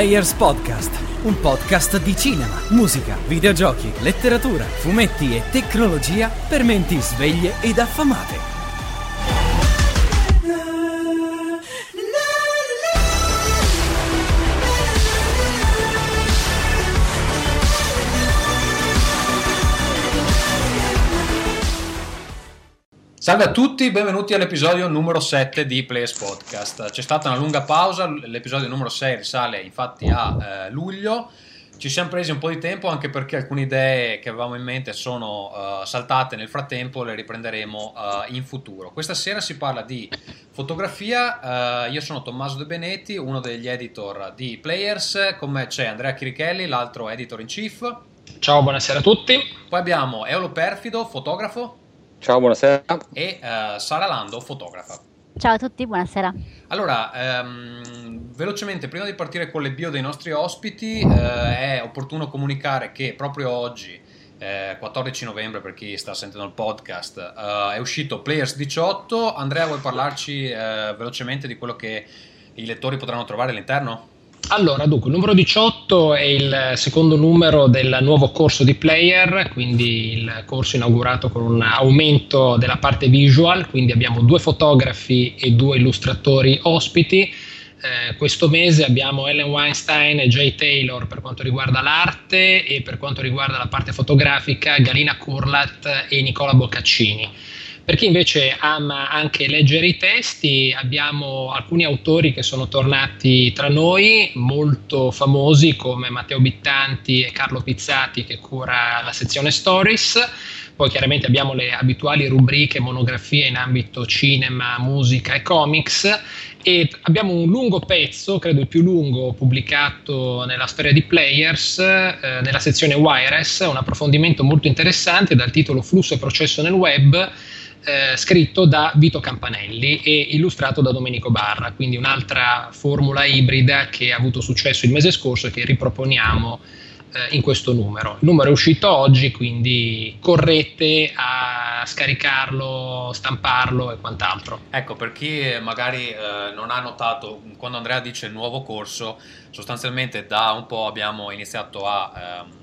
Players Podcast, un podcast di cinema, musica, videogiochi, letteratura, fumetti e tecnologia per menti sveglie ed affamate. Salve a tutti, benvenuti all'episodio numero 7 di Players Podcast. C'è stata una lunga pausa, l'episodio numero 6 risale infatti a eh, luglio. Ci siamo presi un po' di tempo anche perché alcune idee che avevamo in mente sono uh, saltate nel frattempo, le riprenderemo uh, in futuro. Questa sera si parla di fotografia, uh, io sono Tommaso De Benetti, uno degli editor di Players, con me c'è Andrea Chirichelli, l'altro editor in chief. Ciao, buonasera a tutti. Poi abbiamo Eolo Perfido, fotografo. Ciao, buonasera. E uh, Sara Lando, fotografa. Ciao a tutti, buonasera. Allora, ehm, velocemente, prima di partire con le bio dei nostri ospiti, eh, è opportuno comunicare che proprio oggi, eh, 14 novembre per chi sta sentendo il podcast, eh, è uscito Players 18. Andrea, vuoi parlarci eh, velocemente di quello che i lettori potranno trovare all'interno? Allora, dunque, il numero 18 è il secondo numero del nuovo corso di Player, quindi il corso inaugurato con un aumento della parte visual, quindi abbiamo due fotografi e due illustratori ospiti. Eh, questo mese abbiamo Ellen Weinstein e Jay Taylor per quanto riguarda l'arte e per quanto riguarda la parte fotografica Galina Curlat e Nicola Boccaccini. Per chi invece ama anche leggere i testi, abbiamo alcuni autori che sono tornati tra noi, molto famosi come Matteo Bittanti e Carlo Pizzati che cura la sezione Stories. Poi chiaramente abbiamo le abituali rubriche monografie in ambito cinema, musica e comics e abbiamo un lungo pezzo, credo il più lungo pubblicato nella storia di Players, eh, nella sezione Wireless, un approfondimento molto interessante dal titolo Flusso e processo nel web eh, scritto da Vito Campanelli e illustrato da Domenico Barra, quindi un'altra formula ibrida che ha avuto successo il mese scorso e che riproponiamo eh, in questo numero. Il numero è uscito oggi, quindi correte a scaricarlo, stamparlo e quant'altro. Ecco, per chi magari eh, non ha notato, quando Andrea dice nuovo corso, sostanzialmente da un po' abbiamo iniziato a... Ehm,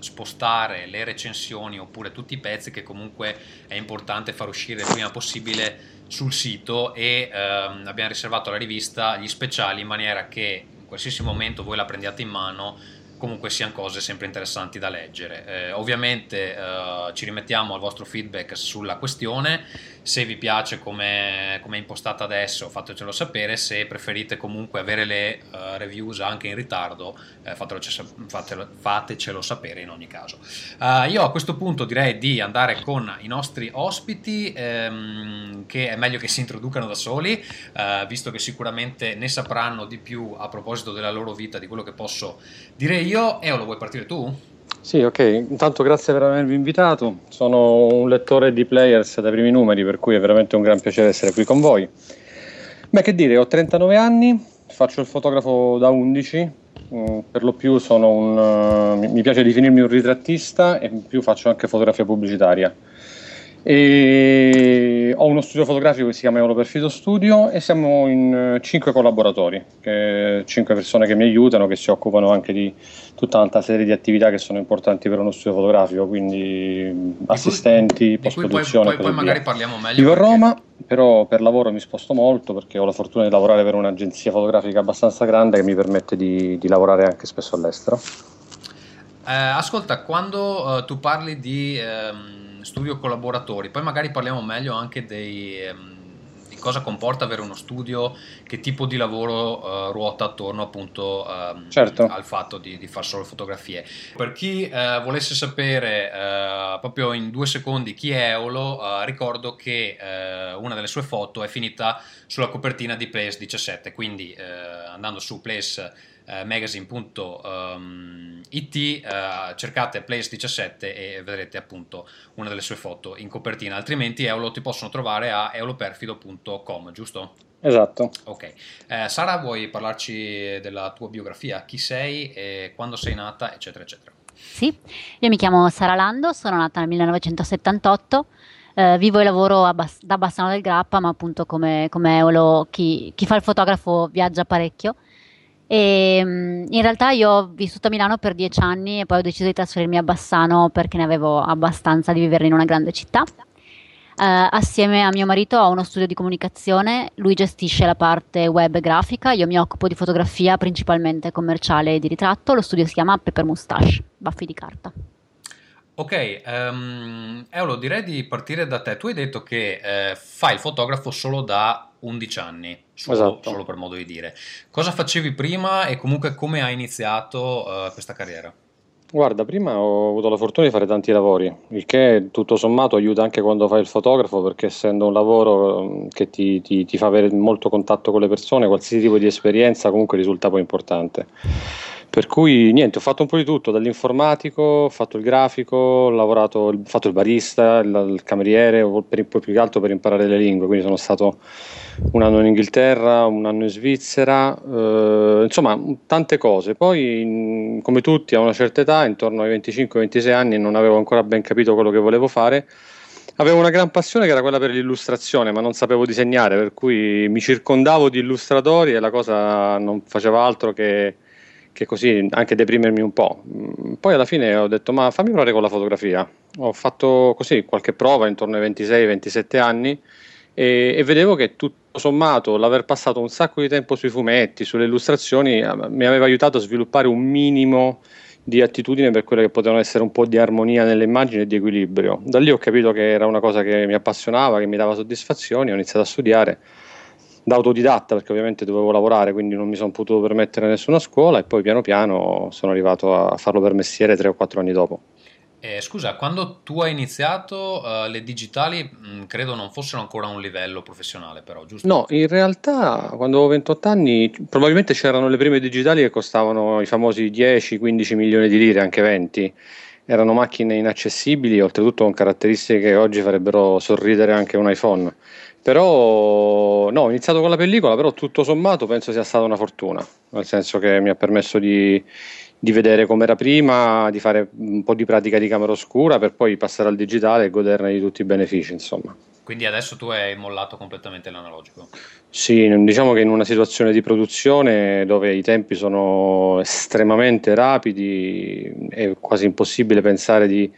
spostare le recensioni oppure tutti i pezzi che comunque è importante far uscire il prima possibile sul sito e ehm, abbiamo riservato alla rivista gli speciali in maniera che in qualsiasi momento voi la prendiate in mano comunque siano cose sempre interessanti da leggere. Eh, ovviamente eh, ci rimettiamo al vostro feedback sulla questione, se vi piace come è impostata adesso fatecelo sapere, se preferite comunque avere le uh, reviews anche in ritardo eh, fatelo, fatelo, fatecelo sapere in ogni caso. Uh, io a questo punto direi di andare con i nostri ospiti ehm, che è meglio che si introducano da soli, uh, visto che sicuramente ne sapranno di più a proposito della loro vita di quello che posso dire io. Eo, lo vuoi partire tu? Sì, ok. Intanto grazie per avermi invitato. Sono un lettore di Players dai primi numeri, per cui è veramente un gran piacere essere qui con voi. Beh, che dire, ho 39 anni, faccio il fotografo da 11, mm, per lo più un, uh, mi piace definirmi un ritrattista e in più faccio anche fotografia pubblicitaria. E ho uno studio fotografico che si chiama Europerfido Studio e siamo in 5 collaboratori, 5 persone che mi aiutano, che si occupano anche di tutta una serie di attività che sono importanti per uno studio fotografico, quindi assistenti, post-produzione. Poi, poi, poi magari parliamo meglio. Vivo a Roma, però per lavoro mi sposto molto perché ho la fortuna di lavorare per un'agenzia fotografica abbastanza grande che mi permette di, di lavorare anche spesso all'estero. Eh, ascolta, quando uh, tu parli di... Um studio collaboratori, poi magari parliamo meglio anche dei, ehm, di cosa comporta avere uno studio, che tipo di lavoro uh, ruota attorno appunto um, certo. al fatto di, di fare solo fotografie. Per chi uh, volesse sapere uh, proprio in due secondi chi è Eolo, ricordo che una delle sue foto è finita sulla copertina di Place 17, quindi andando su Place eh, magazine.it um, eh, cercate Place 17 e vedrete appunto una delle sue foto in copertina altrimenti Eolo ti possono trovare a eoloperfido.com giusto? Esatto. Ok. Eh, Sara, vuoi parlarci della tua biografia? Chi sei, e quando sei nata, eccetera, eccetera? Sì, io mi chiamo Sara Lando, sono nata nel 1978. Eh, vivo e lavoro Bas- da Bassano del Grappa, ma appunto come, come Eolo, chi, chi, fa il fotografo viaggia parecchio E mm, in realtà io ho vissuto a Milano per dieci anni e poi ho deciso di trasferirmi a Bassano perché ne avevo abbastanza di vivere in una grande città. Uh, assieme a mio marito ho uno studio di comunicazione, lui gestisce la parte web grafica, io mi occupo di fotografia principalmente commerciale e di ritratto, lo studio si chiama Pepper Moustache, baffi di carta. Ok, um, Eolo, direi di partire da te. Tu hai detto che eh, fai il fotografo solo da 11 anni, solo, esatto. solo, per modo di dire. Cosa facevi prima e comunque come hai iniziato uh, questa carriera? Guarda, prima ho avuto la fortuna di fare tanti lavori, il che tutto sommato aiuta anche quando fai il fotografo, perché essendo un lavoro mm, che ti, ti, ti fa avere molto contatto con le persone, qualsiasi tipo di esperienza comunque risulta poi importante. Per cui niente, ho fatto un po' di tutto, dall'informatico, ho fatto il grafico, ho lavorato, ho fatto il barista, il, il cameriere, per, poi più che altro per imparare le lingue, quindi sono stato un anno in Inghilterra, un anno in Svizzera, eh, insomma tante cose. Poi in, come tutti a una certa età, intorno ai 25-26 anni, non avevo ancora ben capito quello che volevo fare. Avevo una gran passione che era quella per l'illustrazione, ma non sapevo disegnare, per cui mi circondavo di illustratori e la cosa non faceva altro che che così anche deprimermi un po'. Mm, poi alla fine ho detto ma fammi provare con la fotografia. Ho fatto così qualche prova intorno ai 26-27 anni e, e, vedevo che tutto sommato l'aver passato un sacco di tempo sui fumetti, sulle illustrazioni, eh, mi aveva aiutato a sviluppare un minimo di attitudine per quelle che potevano essere un po' di armonia nelle immagini e di equilibrio. Da lì ho capito che era una cosa che mi appassionava, che mi dava soddisfazioni, ho iniziato a studiare da autodidatta perché ovviamente dovevo lavorare quindi non mi sono potuto permettere nessuna scuola e poi piano piano sono arrivato a farlo per messiere tre o quattro anni dopo. Eh, scusa, quando tu hai iniziato uh, le digitali mh, mm, credo non fossero ancora a un livello professionale però, giusto? No, in realtà quando avevo 28 anni probabilmente c'erano le prime digitali che costavano i famosi 10-15 milioni di lire, anche 20 erano macchine inaccessibili, oltretutto con caratteristiche che oggi farebbero sorridere anche un iPhone. Però no, ho iniziato con la pellicola, però tutto sommato penso sia stata una fortuna, nel senso che mi ha permesso di, di vedere com'era prima, di fare un po' di pratica di camera oscura per poi passare al digitale e goderne di tutti i benefici, insomma. Quindi adesso tu hai mollato completamente l'analogico? Sì, diciamo che in una situazione di produzione dove i tempi sono estremamente rapidi è quasi impossibile pensare di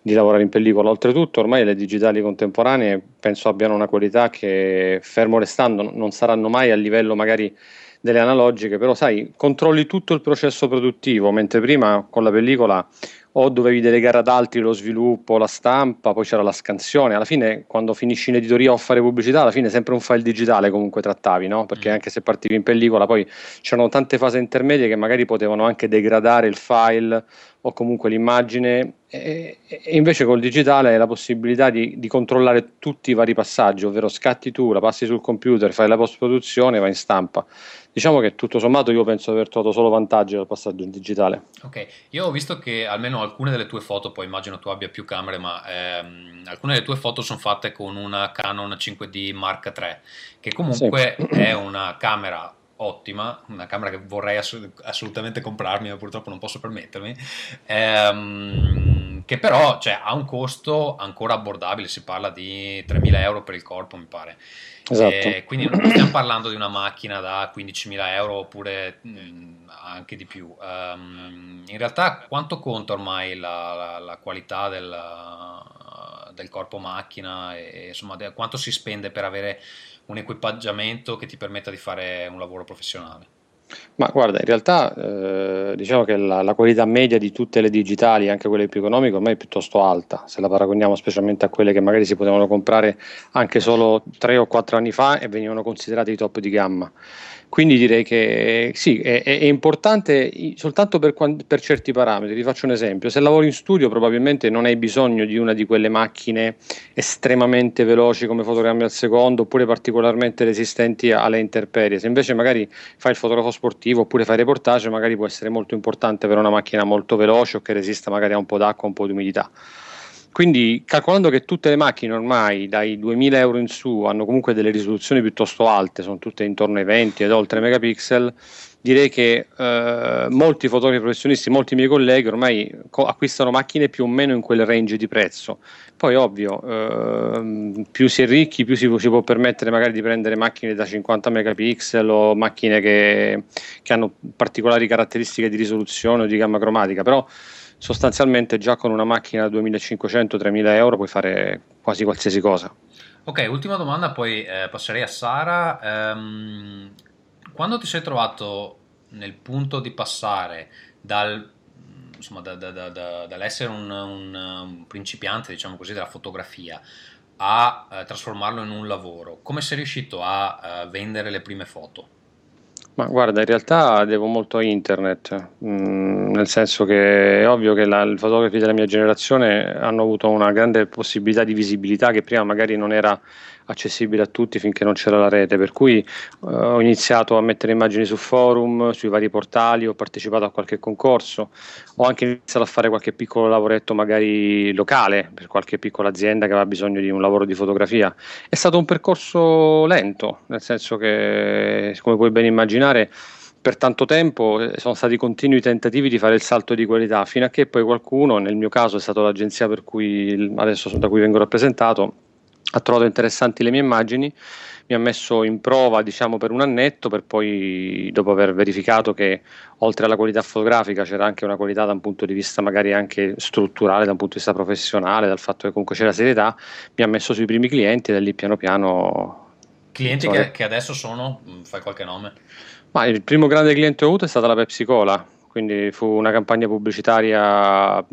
di lavorare in pellicola. Oltretutto, ormai le digitali contemporanee penso abbiano una qualità che, fermo restando, non saranno mai a livello magari delle analogiche, però sai, controlli tutto il processo produttivo, mentre prima con la pellicola o dovevi delegare ad altri lo sviluppo, la stampa, poi c'era la scansione. Alla fine, quando finisci in editoria o fare pubblicità, alla fine sempre un file digitale comunque trattavi, no? Perché mm. anche se partivi in pellicola, poi c'erano tante fasi intermedie che magari potevano anche degradare il file o comunque l'immagine e, e invece col digitale hai la possibilità di, di, controllare tutti i vari passaggi, ovvero scatti tu, la passi sul computer, fai la post produzione, vai in stampa. Diciamo che tutto sommato io penso di aver trovato solo vantaggi dal passaggio in digitale. Ok, io ho visto che almeno alcune delle tue foto, poi immagino tu abbia più camere, ma ehm, alcune delle tue foto sono fatte con una Canon 5D Mark III, che comunque sì. è una camera ottima, una camera che vorrei ass- assolutamente comprarmi, ma purtroppo non posso permettermi, ehm, che però cioè, ha un costo ancora abbordabile, si parla di 3.000 euro per il corpo, mi pare. Esatto. E quindi non stiamo parlando di una macchina da 15.000 euro oppure mh, mm, anche di più. Um, in realtà quanto conta ormai la, la, la qualità del, del, corpo macchina e insomma quanto si spende per avere un equipaggiamento che ti permetta di fare un lavoro professionale? Ma guarda, in realtà eh, diciamo che la, la, qualità media di tutte le digitali, anche quelle più economiche, ormai è piuttosto alta, se la paragoniamo specialmente a quelle che magari si potevano comprare anche solo 3 o 4 anni fa e venivano considerate i top di gamma. Quindi direi che sì, è, è importante soltanto per, per, certi parametri. Ti faccio un esempio: se lavori in studio, probabilmente non hai bisogno di una di quelle macchine estremamente veloci come fotogrammi al secondo, oppure particolarmente resistenti alle intemperie. Se invece magari fai il fotografo sportivo oppure fai reportage, magari può essere molto importante per una macchina molto veloce o che resista magari a un po' d'acqua, un po' di umidità. Quindi calcolando che tutte le macchine ormai dai 2000 euro in su hanno comunque delle risoluzioni piuttosto alte, sono tutte intorno ai 20 ed oltre megapixel, direi che eh, molti fotografi professionisti, molti miei colleghi ormai co- acquistano macchine più o meno in quel range di prezzo. Poi ovvio, eh, più si è ricchi, più si, si, può permettere magari di prendere macchine da 50 megapixel o macchine che, che hanno particolari caratteristiche di risoluzione o di gamma cromatica, però sostanzialmente già con una macchina da 2500-3000 euro puoi fare quasi qualsiasi cosa. Ok, ultima domanda, poi eh, passerei a Sara. Um, quando ti sei trovato nel punto di passare dal, insomma, da, da, da, dall'essere un, un, un, principiante, diciamo così, della fotografia a eh, trasformarlo in un lavoro, come sei riuscito a, eh, vendere le prime foto? Ma guarda, in realtà devo molto a internet, mm, nel senso che è ovvio che i fotografi della mia generazione hanno avuto una grande possibilità di visibilità che prima magari non era accessibile a tutti finché non c'era la rete, per cui eh, ho iniziato a mettere immagini su forum, sui vari portali, ho partecipato a qualche concorso, ho anche iniziato a fare qualche piccolo lavoretto magari locale per qualche piccola azienda che aveva bisogno di un lavoro di fotografia. È stato un percorso lento, nel senso che come puoi ben immaginare per tanto tempo eh, sono stati continui tentativi di fare il salto di qualità, fino a che poi qualcuno, nel mio caso è stata l'agenzia cui adesso da cui vengo rappresentato, ha trovato interessanti le mie immagini, mi ha messo in prova diciamo per un annetto per poi dopo aver verificato che oltre alla qualità fotografica c'era anche una qualità da un punto di vista magari anche strutturale, da un punto di vista professionale, dal fatto che comunque c'era serietà, mi ha messo sui primi clienti e da lì piano piano... Clienti che, che, adesso sono, mm, fai qualche nome? Ma il primo grande cliente che ho avuto è stata la Pepsi Cola, quindi fu una campagna pubblicitaria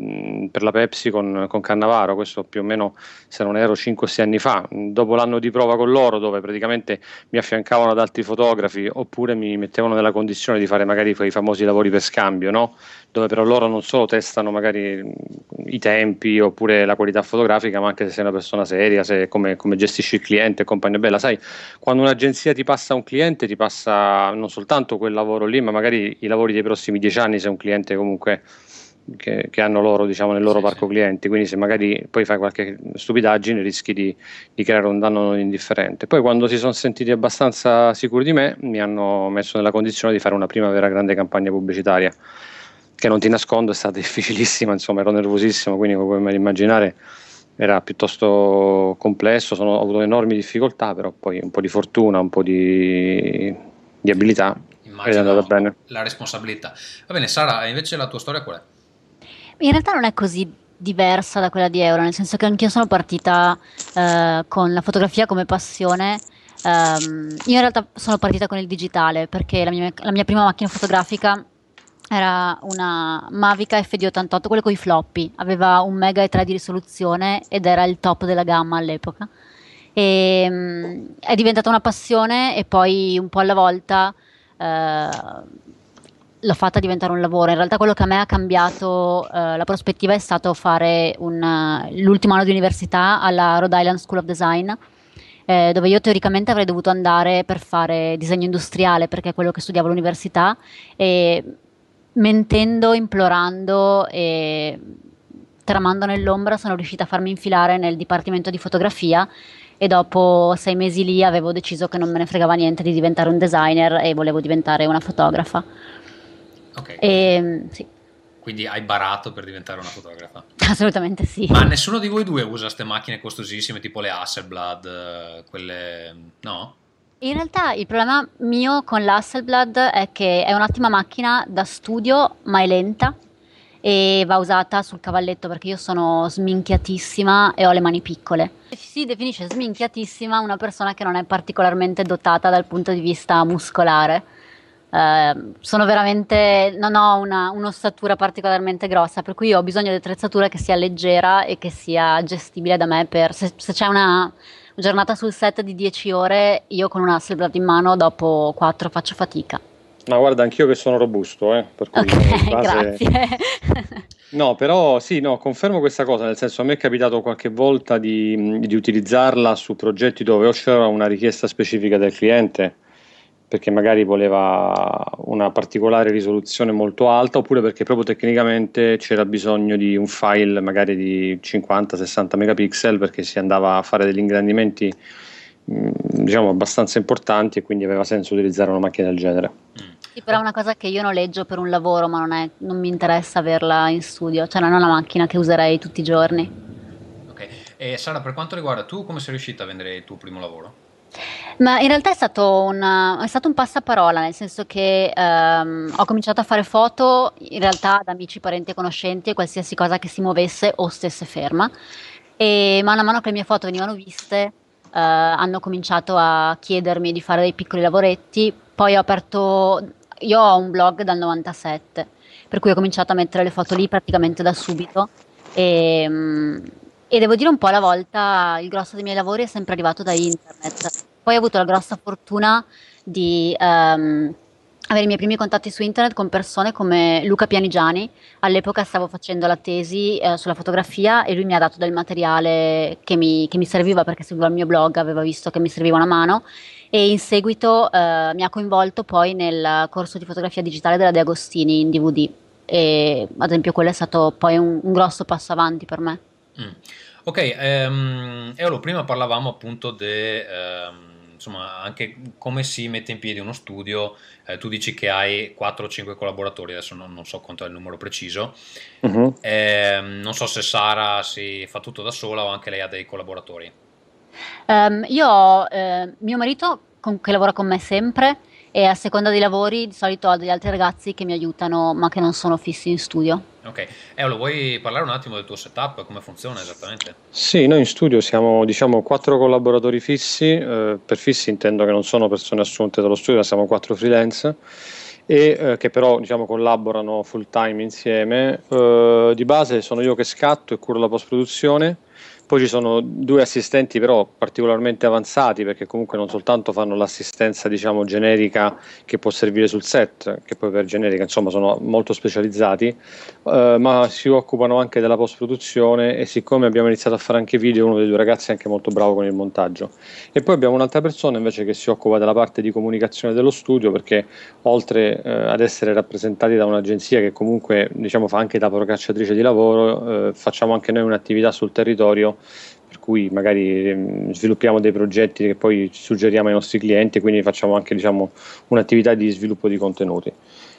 per la Pepsi con, con, Cannavaro, questo più o meno se non ero 5-6 anni fa, dopo l'anno di prova con loro dove praticamente mi affiancavano ad altri fotografi oppure mi mettevano nella condizione di fare magari quei famosi lavori per scambio, no? Dove però loro non solo testano magari i tempi oppure la qualità fotografica, ma anche se sei una persona seria, se come, come gestisci il cliente e compagnia bella. Sai, quando un'agenzia ti passa un cliente, ti passa non soltanto quel lavoro lì, ma magari i lavori dei prossimi dieci anni se un cliente comunque che, che, hanno loro diciamo, nel loro sì, parco sì. clienti, quindi se magari poi fai qualche stupidaggine rischi di, di, creare un danno non indifferente. Poi quando si sono sentiti abbastanza sicuri di me mi hanno messo nella condizione di fare una prima vera grande campagna pubblicitaria che non ti nascondo è stata difficilissima, insomma ero nervosissimo, quindi come puoi immaginare era piuttosto complesso, sono, ho avuto enormi difficoltà, però poi un po' di fortuna, un po' di, di abilità Immagino è andata bene. La responsabilità. Va bene, Sara, invece la tua storia qual è? In realtà non è così diversa da quella di Euro, nel senso che anch'io sono partita eh, con la fotografia come passione. Um, io in realtà sono partita con il digitale perché la mia, la mia prima macchina fotografica era una Mavic FD88, quello con i floppy, aveva un mega e 3 di risoluzione ed era il top della gamma all'epoca. E, um, è diventata una passione e poi un po' alla volta eh, l'ho fatta diventare un lavoro. In realtà quello che a me ha cambiato eh, la prospettiva è stato fare un, l'ultimo anno di università alla Rhode Island School of Design. Eh, dove io teoricamente avrei dovuto andare per fare disegno industriale perché è quello che studiavo all'università e mentendo, implorando e tramando nell'ombra sono riuscita a farmi infilare nel dipartimento di fotografia e dopo sei mesi lì avevo deciso che non me ne fregava niente di diventare un designer e volevo diventare una fotografa. Ok. E, sì. Quindi hai barato per diventare una fotografa? Assolutamente sì. Ma nessuno di voi due usa queste macchine costosissime tipo le Hasselblad, quelle... no? In realtà il problema mio con l'Hasselblad è che è un'ottima macchina da studio, ma è lenta e va usata sul cavalletto perché io sono sminchiatissima e ho le mani piccole. Si definisce sminchiatissima una persona che non è particolarmente dotata dal punto di vista muscolare. Uh, sono veramente, non ho una, un'ossatura particolarmente grossa, per cui ho bisogno di attrezzatura che sia leggera e che sia gestibile da me per se, se c'è una giornata sul set di 10 ore, io con un Hasselblad in mano dopo 4 faccio fatica. Ma guarda, anch'io che sono robusto, eh, per cui okay, base... grazie. no, però sì, no, confermo questa cosa, nel senso a me è capitato qualche volta di, di utilizzarla su progetti dove o c'era una richiesta specifica del cliente, perché magari voleva una particolare risoluzione molto alta, oppure perché proprio tecnicamente c'era bisogno di un file magari di 50-60 megapixel perché si andava a fare degli ingrandimenti mm, diciamo abbastanza importanti e quindi aveva senso utilizzare una macchina del genere. Mm. Sì, però è una cosa che io noleggio per un lavoro, ma non, è, non mi interessa averla in studio, cioè non è una macchina che userei tutti i giorni. Ok, e Sara, per quanto riguarda tu, come sei riuscita a vendere il tuo primo lavoro? Ma in realtà è stato un, è stato un passaparola, nel senso che ehm, ho cominciato a fare foto in realtà ad amici, parenti e conoscenti e qualsiasi cosa che si muovesse o stesse ferma. E mano a mano che le mie foto venivano viste, eh, hanno cominciato a chiedermi di fare dei piccoli lavoretti. Poi ho aperto, io ho un blog dal 97, per cui ho cominciato a mettere le foto lì praticamente da subito. E, mm, e devo dire un po' alla volta, il grosso dei miei lavori è sempre arrivato da internet. Poi ho avuto la grossa fortuna di um, avere i miei primi contatti su internet con persone come Luca Pianigiani. All'epoca stavo facendo la tesi eh, sulla fotografia e lui mi ha dato del materiale che mi, che mi, serviva perché seguiva il mio blog, aveva visto che mi serviva una mano e in seguito eh, mi ha coinvolto poi nel corso di fotografia digitale della De Agostini in DVD. E ad esempio quello è stato poi un, un grosso passo avanti per me. Mm. Ok, ehm, Eolo, prima parlavamo appunto di ehm, insomma anche come si mette in piedi uno studio. Eh, tu dici che hai 4 o 5 collaboratori, adesso non, non, so quanto è il numero preciso. Uh-huh. Eh, non so se Sara si fa tutto da sola o anche lei ha dei collaboratori. Um, io ho eh, mio marito con, che lavora con me sempre e a seconda dei lavori di solito ho degli altri ragazzi che mi aiutano ma che non sono fissi in studio. Ok, Eolo, vuoi parlare un attimo del tuo setup, come funziona esattamente? Sì, noi in studio siamo diciamo quattro collaboratori fissi, eh, per fissi intendo che non sono persone assunte dallo studio, ma siamo quattro freelance e eh, che però diciamo, collaborano full time insieme. Eh, di base sono io che scatto e curo la post produzione poi ci sono due assistenti però particolarmente avanzati perché comunque non soltanto fanno l'assistenza diciamo generica che può servire sul set, che poi per generica insomma sono molto specializzati, eh, ma si occupano anche della post produzione e siccome abbiamo iniziato a fare anche video uno dei due ragazzi è anche molto bravo con il montaggio. E poi abbiamo un'altra persona invece che si occupa della parte di comunicazione dello studio perché oltre eh, ad essere rappresentati da un'agenzia che comunque diciamo fa anche da procacciatrice di lavoro, eh, facciamo anche noi un'attività sul territorio per cui magari ehm, sviluppiamo dei progetti che poi suggeriamo ai nostri clienti e quindi facciamo anche diciamo, un'attività di sviluppo di contenuti.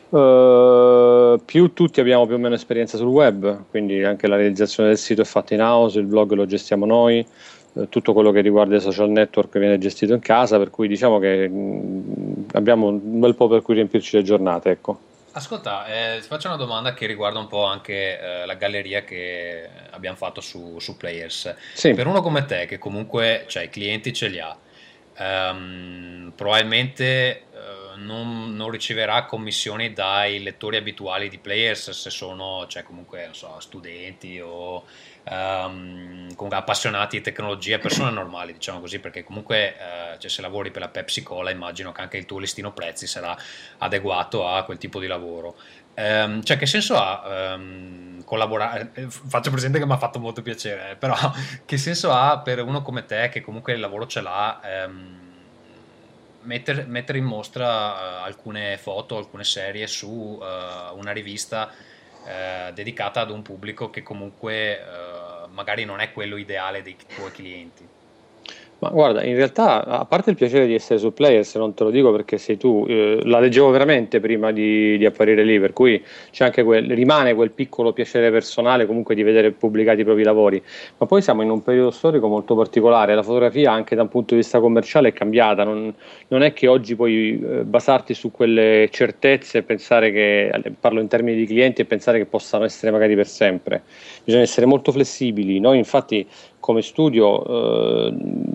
Uh, più tutti abbiamo più o meno esperienza sul web, quindi anche la realizzazione del sito è fatta in house, il blog lo gestiamo noi, uh, tutto quello che riguarda i social network viene gestito in casa, per cui diciamo che mh, abbiamo un bel po' per cui riempirci le giornate. Ecco. Ascolta, eh, ti faccio una domanda che riguarda un po' anche eh, la galleria che abbiamo fatto su, su Players. Sì. Per uno come te, che comunque cioè, i clienti ce li ha, ehm, probabilmente uh, non, non, riceverà commissioni dai lettori abituali di Players se sono cioè, comunque so, studenti o um, comunque appassionati di tecnologia, persone normali, diciamo così, perché comunque uh, cioè, se lavori per la Pepsi Cola immagino che anche il tuo listino prezzi sarà adeguato a quel tipo di lavoro. Um, cioè, che senso ha um, collaborare? Eh, faccio presente che mi ha fatto molto piacere, eh, però che senso ha per uno come te che comunque il lavoro ce l'ha? Um, mettere, in mostra alcune foto, alcune serie su uh, una rivista uh, dedicata ad un pubblico che comunque magari non è quello ideale dei tuoi clienti. Ma guarda, in realtà, a parte il piacere di essere su Players, non te lo dico perché sei tu, eh, la leggevo veramente prima di, di, apparire lì, per cui c'è anche quel, rimane quel piccolo piacere personale comunque di vedere pubblicati i propri lavori. Ma poi siamo in un periodo storico molto particolare, la fotografia anche da un punto di vista commerciale è cambiata, non, non è che oggi puoi eh, basarti su quelle certezze e pensare che, parlo in termini di clienti, e pensare che possano essere magari per sempre. Bisogna essere molto flessibili, noi infatti come studio eh,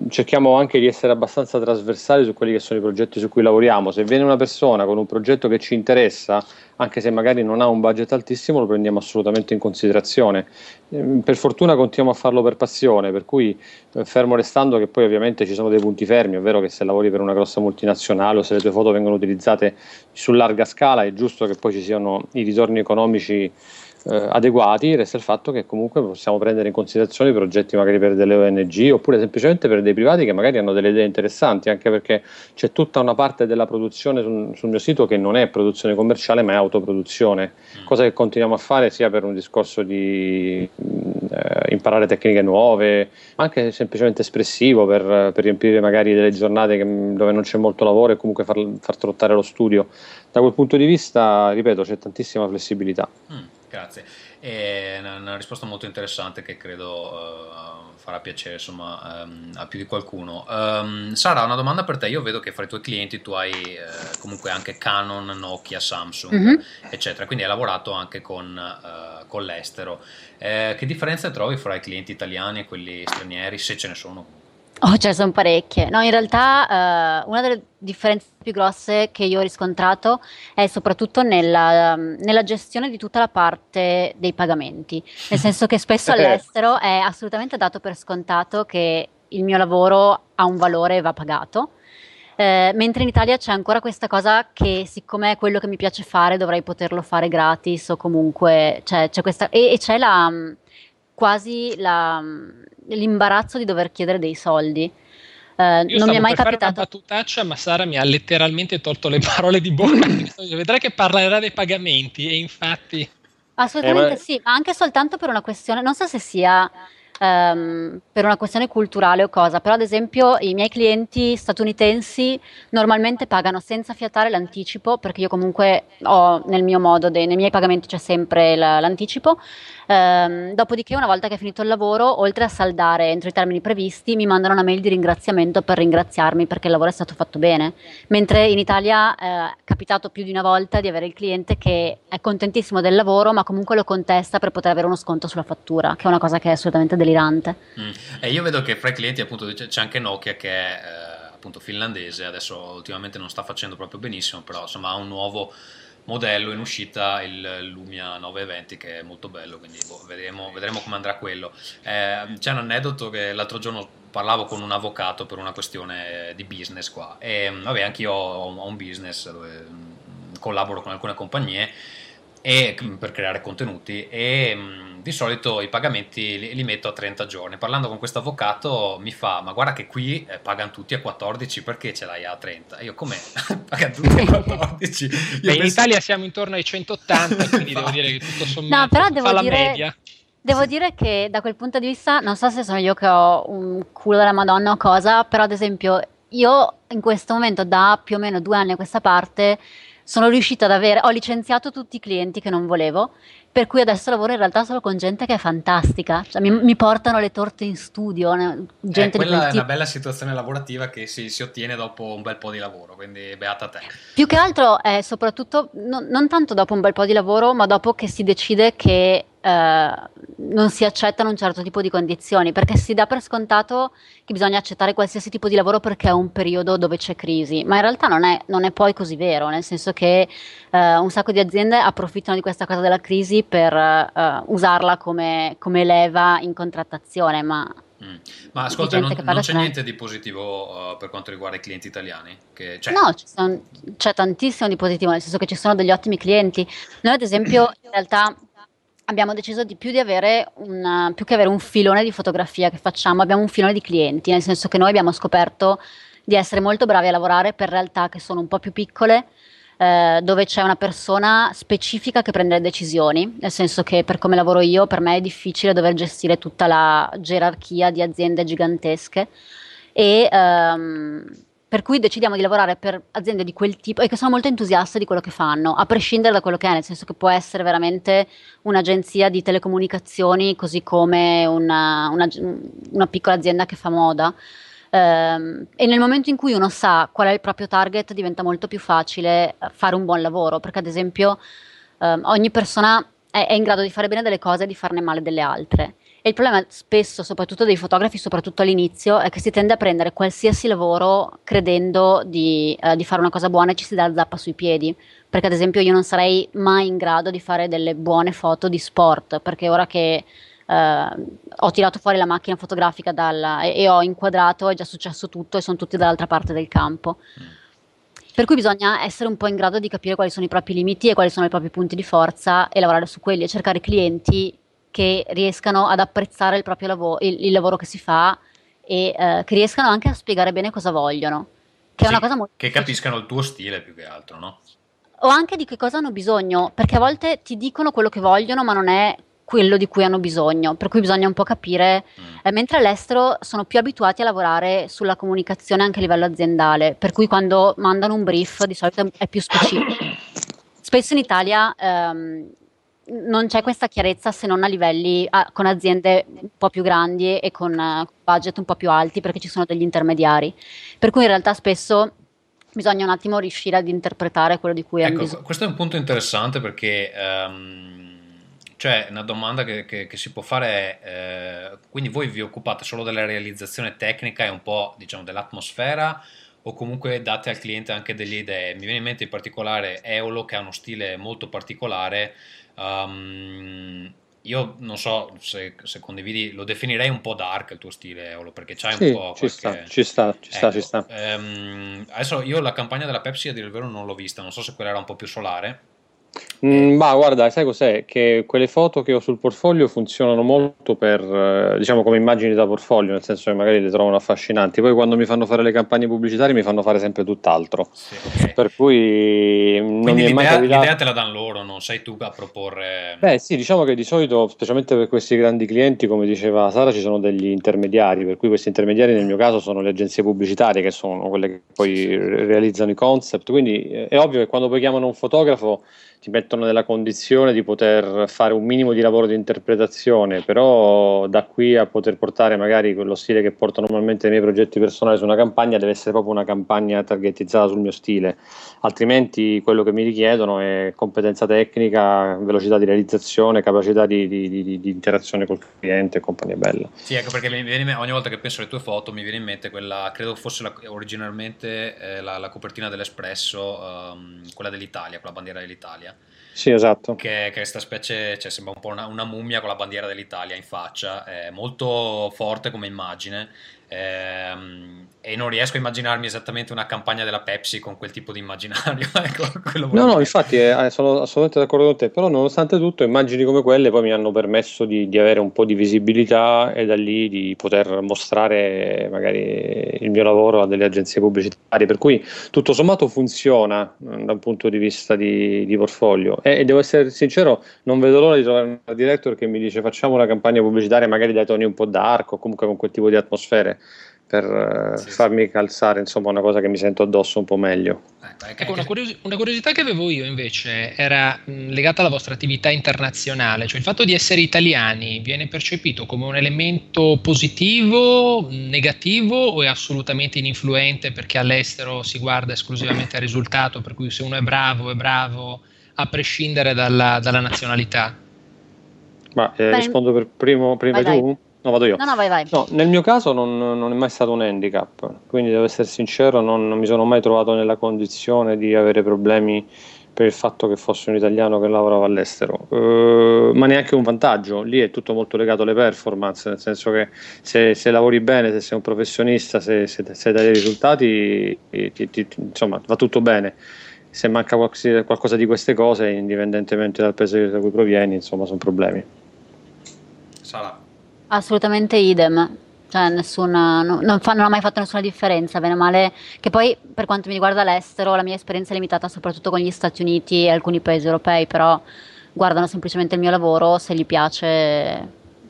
cerchiamo anche di essere abbastanza trasversali su quelli che sono i progetti su cui lavoriamo. Se viene una persona con un progetto che ci interessa, anche se magari non ha un budget altissimo, lo prendiamo assolutamente in considerazione. Eh, per fortuna continuiamo a farlo per passione, per cui eh, fermo restando che poi ovviamente ci sono dei punti fermi, ovvero che se lavori per una grossa multinazionale o se le tue foto vengono utilizzate su larga scala, è giusto che poi ci siano i ritorni economici eh, adeguati, resta il fatto che comunque possiamo prendere in considerazione i progetti magari per delle ONG oppure semplicemente per dei privati che magari hanno delle idee interessanti, anche perché c'è tutta una parte della produzione sul, sul mio sito che non è produzione commerciale ma è autoproduzione, mm. cosa che continuiamo a fare sia per un discorso di eh, imparare tecniche nuove, ma anche semplicemente espressivo per, per riempire magari delle giornate che, dove non c'è molto lavoro e comunque far, far trottare lo studio. Da quel punto di vista, ripeto, c'è tantissima flessibilità. Mm grazie. È una, una, risposta molto interessante che credo uh, farà piacere insomma, um, a più di qualcuno. Um, Sara, una domanda per te. Io vedo che fra i tuoi clienti tu hai uh, comunque anche Canon, Nokia, Samsung, mm-hmm. eccetera, quindi hai lavorato anche con, uh, con l'estero. Eh, che differenza trovi fra i clienti italiani e quelli stranieri, se ce ne sono? Oh, ce ne sono parecchie. No, in realtà uh, una delle differenze più grosse che io ho riscontrato è soprattutto nella, nella, gestione di tutta la parte dei pagamenti, nel senso che spesso all'estero è assolutamente dato per scontato che il mio lavoro ha un valore e va pagato. Eh, mentre in Italia c'è ancora questa cosa che siccome è quello che mi piace fare dovrei poterlo fare gratis o comunque cioè, c'è questa e, e c'è la quasi la, l'imbarazzo di dover chiedere dei soldi. Uh, non mi è mai capitato. una battutaccia, ma Sara mi ha letteralmente tolto le parole di bocca. Vedrai che parlerà dei pagamenti, e infatti. Assolutamente eh, sì, ma anche soltanto per una questione, non so se sia um, per una questione culturale o cosa, però ad esempio i miei clienti statunitensi normalmente pagano senza fiatare l'anticipo, perché io comunque ho nel mio modo, dei, nei miei pagamenti c'è sempre la, l'anticipo, um, dopodiché una volta che è finito il lavoro, oltre a saldare entro i termini previsti, mi mandano una mail di ringraziamento per ringraziarmi perché il lavoro è stato fatto bene, mentre in Italia eh, è capitato più di una volta di avere il cliente che è contentissimo del lavoro, ma comunque lo contesta per poter avere uno sconto sulla fattura, che è una cosa che è assolutamente delirante. Mm. E io vedo che fra i clienti appunto c'è anche Nokia che è eh, finlandese, adesso ultimamente non sta facendo proprio benissimo, però insomma ha un nuovo modello in uscita il Lumia 920 che è molto bello quindi boh, vedremo, vedremo, come andrà quello. Eh, c'è un aneddoto che l'altro giorno parlavo con un avvocato per una questione di business qua. E vabbè anche io ho un business dove mm, collaboro con alcune compagnie e, per creare contenuti e mm, di solito i pagamenti li, li, metto a 30 giorni. Parlando con questo avvocato mi fa, ma guarda che qui eh, pagano tutti a 14 perché ce l'hai a 30? io come? pagano tutti a 14? Beh, in Italia siamo intorno ai 180, quindi devo dire che tutto sommato no, però devo dire... media. Devo dire che da quel punto di vista, non so se sono io che ho un culo della Madonna o cosa, però ad esempio io in questo momento da più o meno due anni a questa parte sono riuscita ad avere, ho licenziato tutti i clienti che non volevo, per cui adesso lavoro in realtà solo con gente che è fantastica, cioè, mi, mi, portano le torte in studio, gente eh, quella è una bella situazione lavorativa che si, si, ottiene dopo un bel po' di lavoro, quindi beata te. Più che altro è soprattutto, no, non tanto dopo un bel po' di lavoro, ma dopo che si decide che eh, non si accettano un certo tipo di condizioni, perché si dà per scontato che bisogna accettare qualsiasi tipo di lavoro perché è un periodo dove c'è crisi, ma in realtà non è, non è poi così vero, nel senso che eh, un sacco di aziende approfittano di questa cosa della crisi per eh, usarla come, come, leva in contrattazione, ma... Mm. Ma ascolta, non, non c'è niente di positivo uh, per quanto riguarda i clienti italiani? Che, cioè... No, son, c'è tantissimo di positivo, nel senso che ci sono degli ottimi clienti. Noi ad esempio in realtà abbiamo deciso di più di avere un, più che avere un filone di fotografia che facciamo, abbiamo un filone di clienti, nel senso che noi abbiamo scoperto di essere molto bravi a lavorare per realtà che sono un po' più piccole, eh, dove c'è una persona specifica che prende le decisioni, nel senso che per come lavoro io, per me è difficile dover gestire tutta la gerarchia di aziende gigantesche e ehm, per cui decidiamo di lavorare per aziende di quel tipo e che sono molto entusiaste di quello che fanno, a prescindere da quello che è, nel senso che può essere veramente un'agenzia di telecomunicazioni così come una, una, una piccola azienda che fa moda. Um, e nel momento in cui uno sa qual è il proprio target diventa molto più facile eh, fare un buon lavoro, perché ad esempio um, ogni persona è, è in grado di fare bene delle cose e di farne male delle altre. E il problema spesso, soprattutto dei fotografi, soprattutto all'inizio, è che si tende a prendere qualsiasi lavoro credendo di, eh, di fare una cosa buona e ci si dà la zappa sui piedi. Perché ad esempio io non sarei mai in grado di fare delle buone foto di sport, perché ora che eh, ho tirato fuori la macchina fotografica dalla, e, e, ho inquadrato, è già successo tutto e sono tutti dall'altra parte del campo. Per cui bisogna essere un po' in grado di capire quali sono i propri limiti e quali sono i propri punti di forza e lavorare su quelli e cercare clienti che riescano ad apprezzare il proprio lavoro, il, il lavoro che si fa e eh, che riescano anche a spiegare bene cosa vogliono. Che, sì, è una cosa molto che capiscano il tuo stile più che altro, no? O anche di che cosa hanno bisogno, perché a volte ti dicono quello che vogliono, ma non è quello di cui hanno bisogno, per cui bisogna un po' capire, mm. eh, mentre all'estero sono più abituati a lavorare sulla comunicazione anche a livello aziendale, per cui quando mandano un brief di solito è più specifico. Spesso in Italia ehm, non c'è questa chiarezza se non a livelli ah, con aziende un po' più grandi e con uh, budget un po' più alti perché ci sono degli intermediari. Per cui in realtà spesso bisogna un attimo riuscire ad interpretare quello di cui ecco, hanno bisogno. Questo è un punto interessante perché um, cioè una domanda che, che, che, si può fare è, eh, quindi voi vi occupate solo della realizzazione tecnica e un po' diciamo dell'atmosfera o comunque date al cliente anche delle idee? Mi viene in mente in particolare Eolo che ha uno stile molto particolare. Um, io non so se, se, condividi, lo definirei un po' dark il tuo stile, Eolo, perché c'hai sì, un po'. Ci qualche... sta, ci sta, ci sta, ecco, ci sta. Um, adesso io la campagna della Pepsi, a dire il vero, non l'ho vista, non so se quella era un po' più solare. Mm, ma guarda, sai cos'è? Che quelle foto che ho sul portfolio funzionano molto per, eh, diciamo, come immagini da portfolio, nel senso che magari le trovano affascinanti. Poi quando mi fanno fare le campagne pubblicitarie mi fanno fare sempre tutt'altro. Sì, okay. Per cui non Quindi mi è mai capitato... l'idea te la danno loro, non sei tu a proporre. Beh, sì, diciamo che di solito, specialmente per questi grandi clienti, come diceva Sara, ci sono degli intermediari, per cui questi intermediari nel mio caso sono le agenzie pubblicitarie che sono quelle che poi realizzano i concept. Quindi eh, è ovvio che quando poi chiamano un fotografo ti mettono nella condizione di poter fare un minimo di lavoro di interpretazione, però da qui a poter portare magari quello stile che porto normalmente nei miei progetti personali su una campagna deve essere proprio una campagna targetizzata sul mio stile, altrimenti quello che mi richiedono è competenza tecnica, velocità di realizzazione, capacità di, di, di, di interazione col cliente e compagnia bella. Sì, ecco perché viene, ogni volta che penso alle tue foto mi viene in mente quella, credo fosse la, originalmente eh, la, la, copertina dell'Espresso, um, quella dell'Italia, con la bandiera dell'Italia sì, esatto. Che, che questa specie, cioè, sembra un po' una, una, mummia con la bandiera dell'Italia in faccia, è molto forte come immagine ehm, e non riesco a immaginarmi esattamente una campagna della Pepsi con quel tipo di immaginario. ecco, no, no, infatti eh, sono assolutamente d'accordo con te, però nonostante tutto immagini come quelle poi mi hanno permesso di, di, avere un po' di visibilità e da lì di poter mostrare magari il mio lavoro a delle agenzie pubblicitarie, per cui tutto sommato funziona eh, da un punto di vista di, di portfolio e, e, devo essere sincero, non vedo l'ora di trovare un director che mi dice facciamo una campagna pubblicitaria magari dai toni un po' dark o comunque con quel tipo di atmosfere per sì, farmi calzare insomma una cosa che mi sento addosso un po' meglio. Ecco, una, curios- una, curiosità che avevo io invece era mh, legata alla vostra attività internazionale, cioè il fatto di essere italiani viene percepito come un elemento positivo, negativo o è assolutamente ininfluente perché all'estero si guarda esclusivamente al risultato, per cui se uno è bravo è bravo a prescindere dalla, dalla nazionalità? Ma eh, rispondo per primo, prima vai, tu? Vai. No, vado io. No, no, vai, vai. No, nel mio caso non, non, è mai stato un handicap, quindi devo essere sincero, non, non, mi sono mai trovato nella condizione di avere problemi per il fatto che fossi un italiano che lavorava all'estero, uh, ma neanche un vantaggio, lì è tutto molto legato alle performance, nel senso che se, se lavori bene, se sei un professionista, se, se, se dai dei risultati, ti, ti, insomma va tutto bene. Se manca qualcosa di queste cose, indipendentemente dal paese da cui provieni, insomma sono problemi. Sala. Assolutamente idem. Cioè, nessuna, no, non, fa, non, ha mai fatto nessuna differenza, bene o male. Che poi, per quanto mi riguarda all'estero, la mia esperienza è limitata soprattutto con gli Stati Uniti e alcuni paesi europei, però guardano semplicemente il mio lavoro, se gli piace e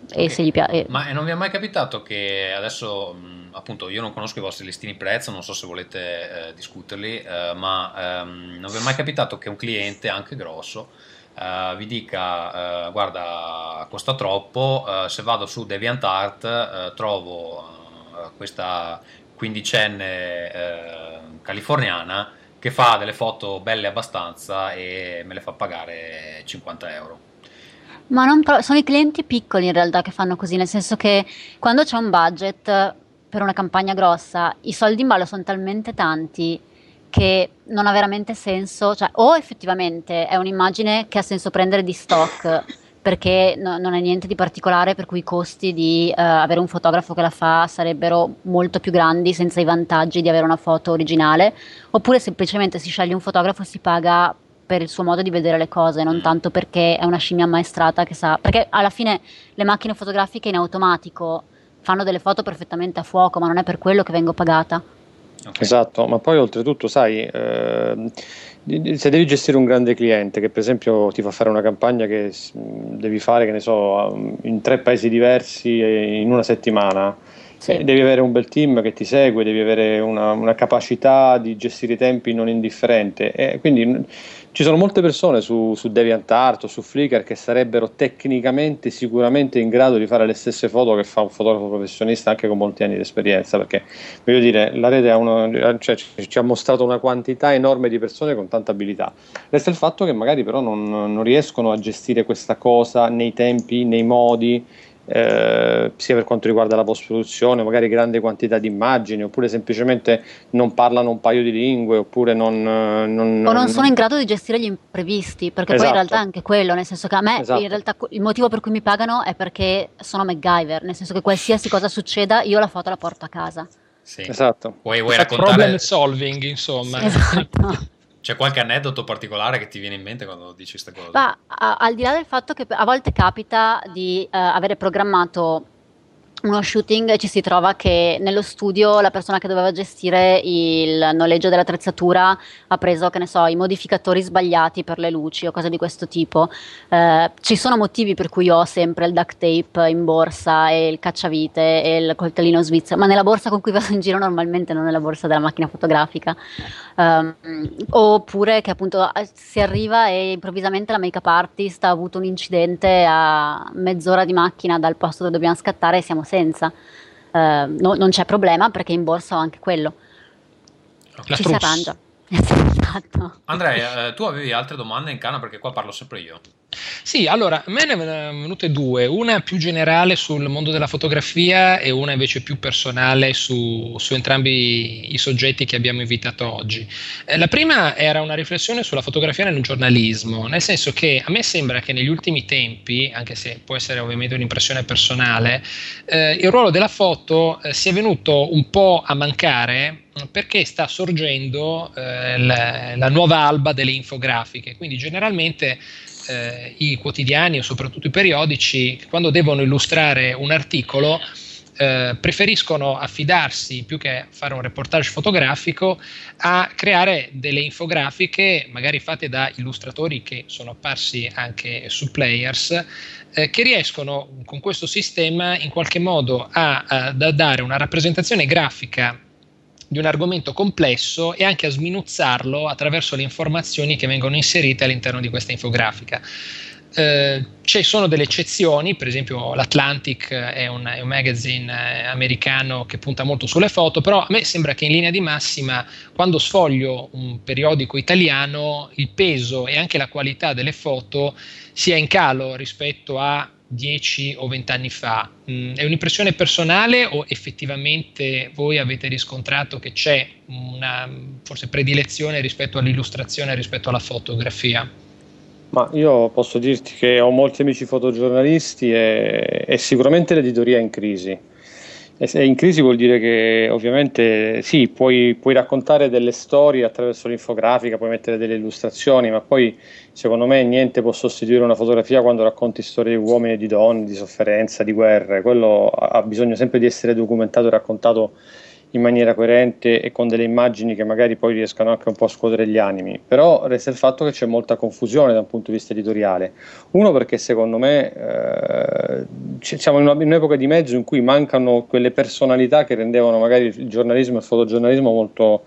okay. se gli piace. Ma non vi è mai capitato che adesso, appunto, io non conosco i vostri listini prezzo, non so se volete eh, discuterli, eh, ma ehm, non vi è mai capitato che un cliente, anche grosso, Uh, vi dica uh, guarda costa troppo uh, se vado su DeviantArt trovo questa quindicenne californiana che fa delle foto belle abbastanza e me le fa pagare 50 euro. Ma pro- sono i clienti piccoli in realtà che fanno così nel senso che quando c'è un budget per una campagna grossa i soldi in ballo sono talmente tanti che non ha veramente senso, cioè o effettivamente è un'immagine che ha senso prendere di stock perché no, non è niente di particolare per cui i costi di uh, avere un fotografo che la fa sarebbero molto più grandi senza i vantaggi di avere una foto originale, oppure semplicemente si sceglie un fotografo e si paga per il suo modo di vedere le cose, non tanto perché è una scimmia ammaestrata che sa, perché alla fine le macchine fotografiche in automatico fanno delle foto perfettamente a fuoco, ma non è per quello che vengo pagata. Okay. Esatto, ma poi oltretutto, sai, eh, se devi gestire un grande cliente che per esempio ti fa fare una campagna che devi fare, che ne so, in tre paesi diversi in una settimana, sì. devi avere un bel team che ti segue, devi avere una, una capacità di gestire i tempi non indifferente. E quindi ci sono molte persone su, su DeviantArt o su Flickr che sarebbero tecnicamente sicuramente in grado di fare le stesse foto che fa un fotografo professionista anche con molti anni di esperienza perché voglio dire la rete uno, cioè, ci ha mostrato una quantità enorme di persone con tanta abilità resta il fatto che magari però non, non riescono a gestire questa cosa nei tempi, nei modi eh, sia per quanto riguarda la post-produzione, magari grande quantità di immagini, oppure semplicemente non parlano un paio di lingue, oppure non, non o non sono in grado di gestire gli imprevisti, perché esatto. poi in realtà è anche quello, nel senso che a me esatto. in realtà il motivo per cui mi pagano è perché sono MacGyver, nel senso che qualsiasi cosa succeda io la foto la porto a casa. Sì. Esatto. Vuoi, vuoi raccontare... Problem solving, insomma. Esatto. C'è qualche aneddoto particolare che ti viene in mente quando dici queste cose? Ma, al di là del fatto che a volte capita di uh, avere programmato uno shooting ci si trova che nello studio la persona che doveva gestire il noleggio dell'attrezzatura ha preso, che ne so, i modificatori sbagliati per le luci o cose di questo tipo. Eh, ci sono motivi per cui ho sempre il duct tape in borsa e il cacciavite e il coltellino svizzero, ma nella borsa con cui vado in giro normalmente, non nella borsa della macchina fotografica. Um, oppure che appunto eh, si arriva e improvvisamente la make-up artist ha avuto un incidente a mezz'ora di macchina dal posto dove dobbiamo scattare e siamo senza. Uh, no, non c'è problema perché in borsa ho anche quello. La Ci si arrangia. esatto. Andrea, eh, tu avevi altre domande in canna perché qua parlo sempre io. Sì, allora, a me ne sono venute due, una più generale sul mondo della fotografia e una invece più personale su, su entrambi i soggetti che abbiamo invitato oggi. Eh, la prima era una riflessione sulla fotografia nel giornalismo, nel senso che a me sembra che negli ultimi tempi, anche se può essere ovviamente un'impressione personale, eh, il ruolo della foto eh, sia venuto un po' a mancare perché sta sorgendo eh, la, la, nuova alba delle infografiche. Quindi generalmente eh, i quotidiani o soprattutto i periodici, quando devono illustrare un articolo, eh, preferiscono affidarsi più che fare un reportage fotografico a creare delle infografiche, magari fatte da illustratori che sono apparsi anche su Players, eh, che riescono con questo sistema in qualche modo a, a dare una rappresentazione grafica di un argomento complesso e anche a sminuzzarlo attraverso le informazioni che vengono inserite all'interno di questa infografica. Eh, ci sono delle eccezioni, per esempio l'Atlantic è un, è un, magazine eh, americano che punta molto sulle foto, però a me sembra che in linea di massima quando sfoglio un periodico italiano il peso e anche la qualità delle foto sia in calo rispetto a 10 o 20 anni fa. Mm, è un'impressione personale o effettivamente voi avete riscontrato che c'è una forse predilezione rispetto all'illustrazione, rispetto alla fotografia? Ma io posso dirti che ho molti amici fotogiornalisti e, e sicuramente l'editoria è in crisi. E in crisi vuol dire che ovviamente sì, puoi, puoi raccontare delle storie attraverso l'infografica, puoi mettere delle illustrazioni, ma poi secondo me niente può sostituire una fotografia quando racconti storie di uomini e di donne, di sofferenza, di guerre. Quello ha bisogno sempre di essere documentato e raccontato in maniera coerente e con delle immagini che magari poi riescano anche un po' a scuotere gli animi, però resta il fatto che c'è molta confusione da un punto di vista editoriale. Uno perché secondo me eh, siamo in, un'epoca di mezzo in cui mancano quelle personalità che rendevano magari il giornalismo e il fotogiornalismo molto,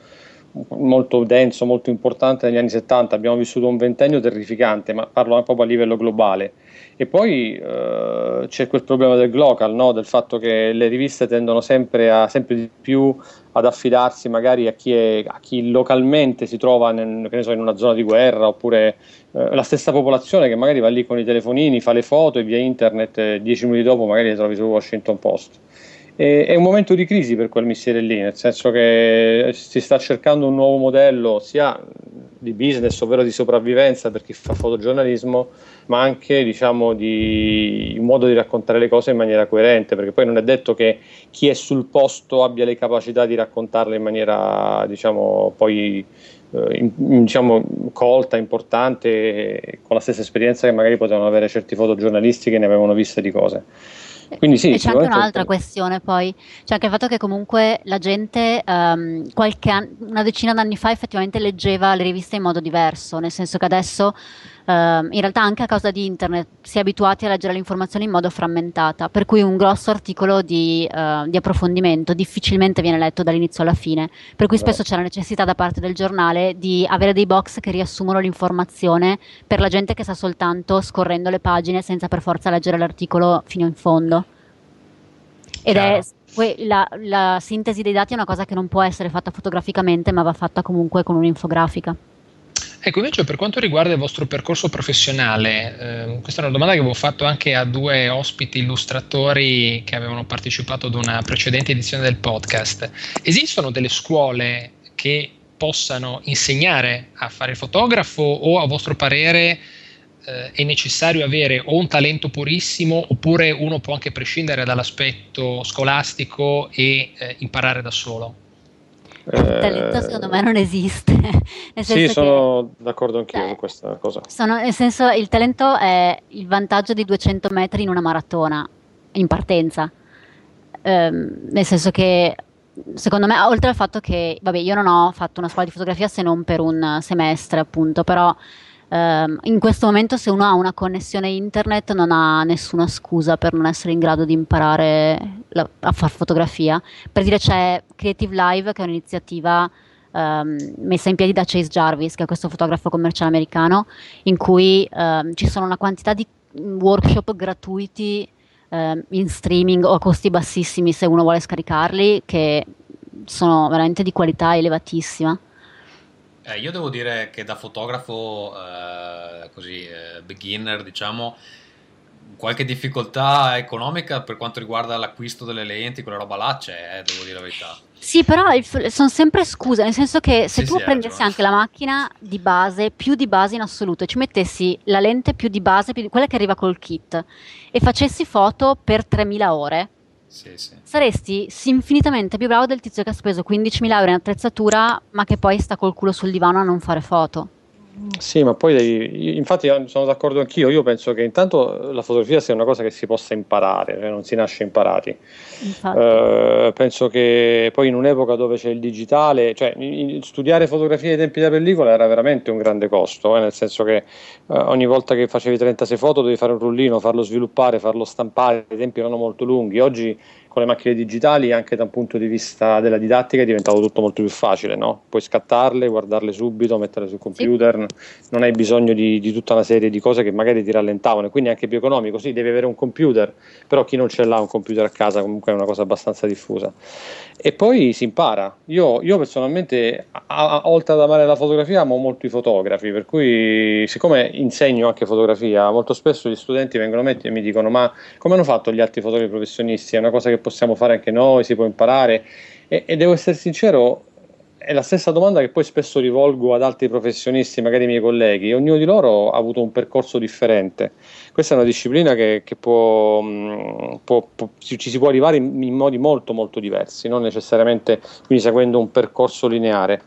molto denso, molto importante negli anni 70. Abbiamo vissuto un ventennio terrificante, ma parlo proprio a livello globale e poi eh, c'è quel problema del global, no? del fatto che le riviste tendono sempre, a, sempre di più ad affidarsi magari a chi, è, a chi localmente si trova nel, so, in una zona di guerra oppure eh, la stessa popolazione che magari va lì con i telefonini, fa le foto e via internet eh, dieci minuti dopo magari le trovi su Washington Post. E, è un momento di crisi per quel mestiere lì, nel senso che si sta cercando un nuovo modello sia di business, ovvero di sopravvivenza per chi fa fotogiornalismo, ma anche diciamo di un modo di raccontare le cose in maniera coerente, perché poi non è detto che chi è sul posto abbia le capacità di raccontarle in maniera diciamo poi eh, in, diciamo colta, importante, con la stessa esperienza che magari potevano avere certi fotogiornalisti che ne avevano viste di cose. Quindi sì, e c'è anche un'altra questione poi, c'è anche il fatto che comunque la gente um, an- una decina d'anni fa effettivamente leggeva le riviste in modo diverso, nel senso che adesso in realtà anche a causa di internet si è abituati a leggere le informazioni in modo frammentata, per cui un grosso articolo di, uh, di approfondimento difficilmente viene letto dall'inizio alla fine, per cui spesso c'è la necessità da parte del giornale di avere dei box che riassumono l'informazione per la gente che sta soltanto scorrendo le pagine senza per forza leggere l'articolo fino in fondo. Ed è la, la, sintesi dei dati è una cosa che non può essere fatta fotograficamente, ma va fatta comunque con un'infografica. Ecco, invece per quanto riguarda il vostro percorso professionale, eh, questa è una domanda che avevo fatto anche a due ospiti illustratori che avevano partecipato ad una precedente edizione del podcast. Esistono delle scuole che possano insegnare a fare il fotografo o a vostro parere eh, è necessario avere o un talento purissimo oppure uno può anche prescindere dall'aspetto scolastico e eh, imparare da solo? Il talento secondo me non esiste. sì, sono che, d'accordo anch'io cioè, con questa cosa. Sono, nel senso, il talento è il vantaggio di 200 metri in una maratona, in partenza. Um, nel senso che, secondo me, oltre al fatto che, vabbè, io non ho fatto una scuola di fotografia se non per un semestre, appunto, però Um, in questo momento se uno ha una connessione internet non ha nessuna scusa per non essere in grado di imparare la, a fare fotografia. Per dire c'è Creative Live che è un'iniziativa um, messa in piedi da Chase Jarvis, che è questo fotografo commerciale americano, in cui um, ci sono una quantità di workshop gratuiti in streaming o a costi bassissimi se uno vuole scaricarli, che sono veramente di qualità elevatissima. Eh, io devo dire che da fotografo eh, così eh, beginner, diciamo, qualche difficoltà economica per quanto riguarda l'acquisto delle lenti, quella roba là c'è, eh, devo dire la verità. Sì, però sono sempre scuse, nel senso che se sì, tu sì, prendessi anche la macchina di base, più di base in assoluto, e ci mettessi la lente più di base, più di, quella che arriva col kit, e facessi foto per 3000 ore, sì, sì. saresti infinitamente più bravo del tizio che ha speso 15.000 euro in attrezzatura ma che poi sta col culo sul divano a non fare foto. Sì, ma poi infatti sono d'accordo anch'io, io penso che intanto la fotografia sia una cosa che si possa imparare, cioè non si nasce imparati. Uh, penso che poi in un'epoca dove c'è il digitale, cioè studiare fotografia ai tempi della pellicola era veramente un grande costo, eh, nel senso che uh, ogni volta che facevi 36 foto dovevi fare un rullino, farlo sviluppare, farlo stampare, i tempi erano molto lunghi, oggi con le macchine digitali anche da un punto di vista della didattica è diventato tutto molto più facile, no? puoi scattarle, guardarle subito, metterle sul computer, sì. non hai bisogno di, di, tutta una serie di cose che magari ti rallentavano e quindi è anche più economico, sì devi avere un computer, però chi non ce l'ha un computer a casa comunque è una cosa abbastanza diffusa. E poi si impara, io, io personalmente a, a, oltre ad amare la fotografia amo molto i fotografi, per cui siccome insegno anche fotografia, molto spesso gli studenti vengono a me e mi dicono ma come hanno fatto gli altri fotografi professionisti? È una cosa che possiamo fare anche noi, si può imparare. E, e, devo essere sincero, è la stessa domanda che poi spesso rivolgo ad altri professionisti, magari i miei colleghi. Ognuno di loro ha avuto un percorso differente. Questa è una disciplina che, che può, mm, può, può, ci si può arrivare in, in, modi molto molto diversi, non necessariamente quindi seguendo un percorso lineare,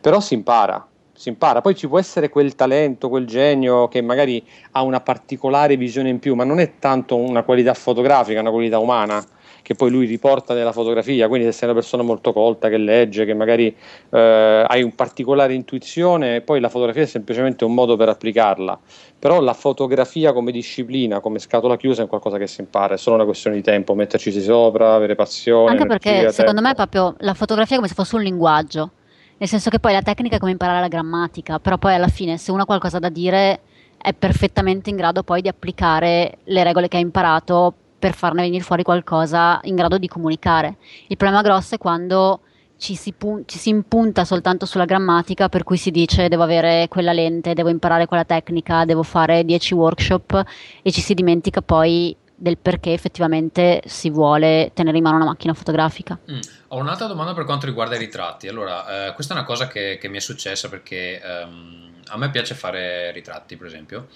però si impara. Si impara, poi ci può essere quel talento, quel genio che magari ha una particolare visione in più, ma non è tanto una qualità fotografica, una qualità umana che poi lui riporta nella fotografia, quindi se sei una persona molto colta che legge, che magari eh, hai un particolare intuizione, poi la fotografia è semplicemente un modo per applicarla, però la fotografia come disciplina, come scatola chiusa è qualcosa che si impara, è solo una questione di tempo, metterci sopra, avere passione. Anche perché secondo tempo. me è proprio la fotografia è come se fosse un linguaggio, nel senso che poi la tecnica è come imparare la grammatica, però poi alla fine se uno ha qualcosa da dire è perfettamente in grado poi di applicare le regole che ha imparato per farne venire fuori qualcosa in grado di comunicare. Il problema grosso è quando ci si, pun- ci si, impunta soltanto sulla grammatica, per cui si dice devo avere quella lente, devo imparare quella tecnica, devo fare 10 workshop e ci si dimentica poi del perché effettivamente si vuole tenere in mano una macchina fotografica. Mm. Ho un'altra domanda per quanto riguarda i ritratti. Allora, eh, questa è una cosa che, che mi è successa perché ehm, a me piace fare ritratti, per esempio.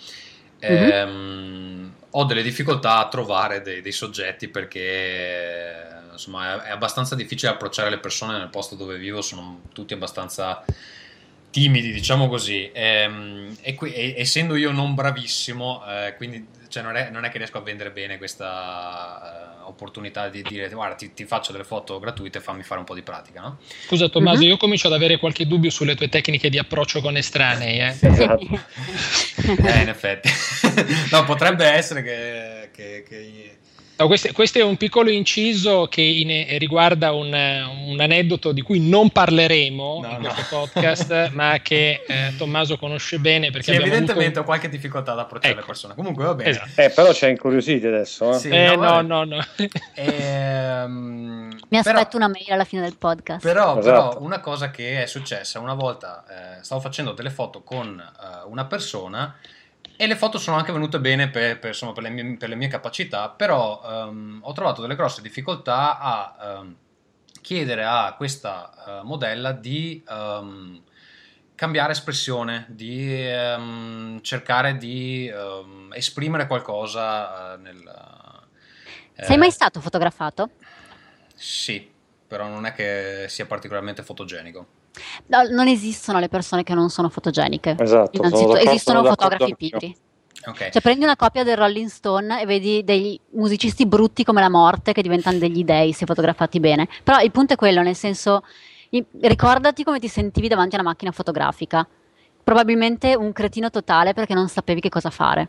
Mm-hmm. Ehm, ho delle difficoltà a trovare dei, dei soggetti perché insomma è, è, abbastanza difficile approcciare le persone nel posto dove vivo, sono tutti abbastanza timidi, diciamo così. Ehm, e, e, essendo io non bravissimo, eh, quindi cioè non, è, non, è, che riesco a vendere bene questa uh, opportunità di dire guarda ti, ti, faccio delle foto gratuite fammi fare un po' di pratica no? scusa Tommaso mm-hmm. io comincio ad avere qualche dubbio sulle tue tecniche di approccio con estranei eh, esatto. eh in effetti no potrebbe essere che, che, che No, questo, questo, è un piccolo inciso che in, riguarda un, un, aneddoto di cui non parleremo no, in no. questo podcast, ma che eh, Tommaso conosce bene. Perché sì, evidentemente avuto... ho qualche difficoltà ad approcciare ecco. le persone. Comunque va bene. Esatto. Eh, però c'è incuriositi adesso. Eh? Sì, eh, no, no, no. Ehm, Mi aspetto però, una mail alla fine del podcast. Però, esatto. però, una cosa che è successa una volta, eh, stavo facendo delle foto con una persona e le foto sono anche venute bene per, per, insomma, per, le, mie, per le, mie, capacità, però um, ho trovato delle grosse difficoltà a um, chiedere a questa uh, modella di um, cambiare espressione, di cercare di esprimere qualcosa uh, nel... Uh, Sei mai stato fotografato? Sì, però non è che sia particolarmente fotogenico. No, non esistono le persone che non sono fotogeniche. Esatto, Innanzitutto esistono fotografi pigri. Okay. Cioè prendi una copia del Rolling Stone e vedi dei musicisti brutti come la morte che diventano degli dei se fotografati bene. Però il punto è quello, nel senso, ricordati come ti sentivi davanti a una macchina fotografica. Probabilmente un cretino totale perché non sapevi che cosa fare.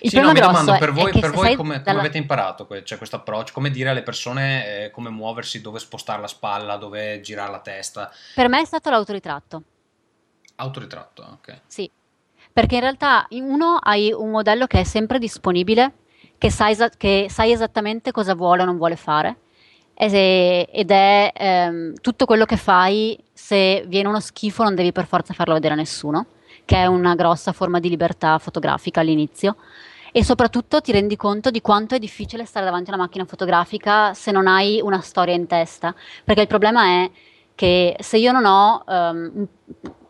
Il sì, no, mi domando per voi, per voi come, dalla... come, avete imparato cioè, questo approccio, come dire alle persone eh, come muoversi, dove spostare la spalla, dove girare la testa. Per me è stato l'autoritratto. Autoritratto, ok. Sì, perché in realtà uno hai un modello che è sempre disponibile, che sai, che sai esattamente cosa vuole o non vuole fare ed è ehm, tutto quello che fai, se viene uno schifo non devi per forza farlo vedere a nessuno che è una grossa forma di libertà fotografica all'inizio e soprattutto ti rendi conto di quanto è difficile stare davanti a una macchina fotografica se non hai una storia in testa, perché il problema è che se io non ho um,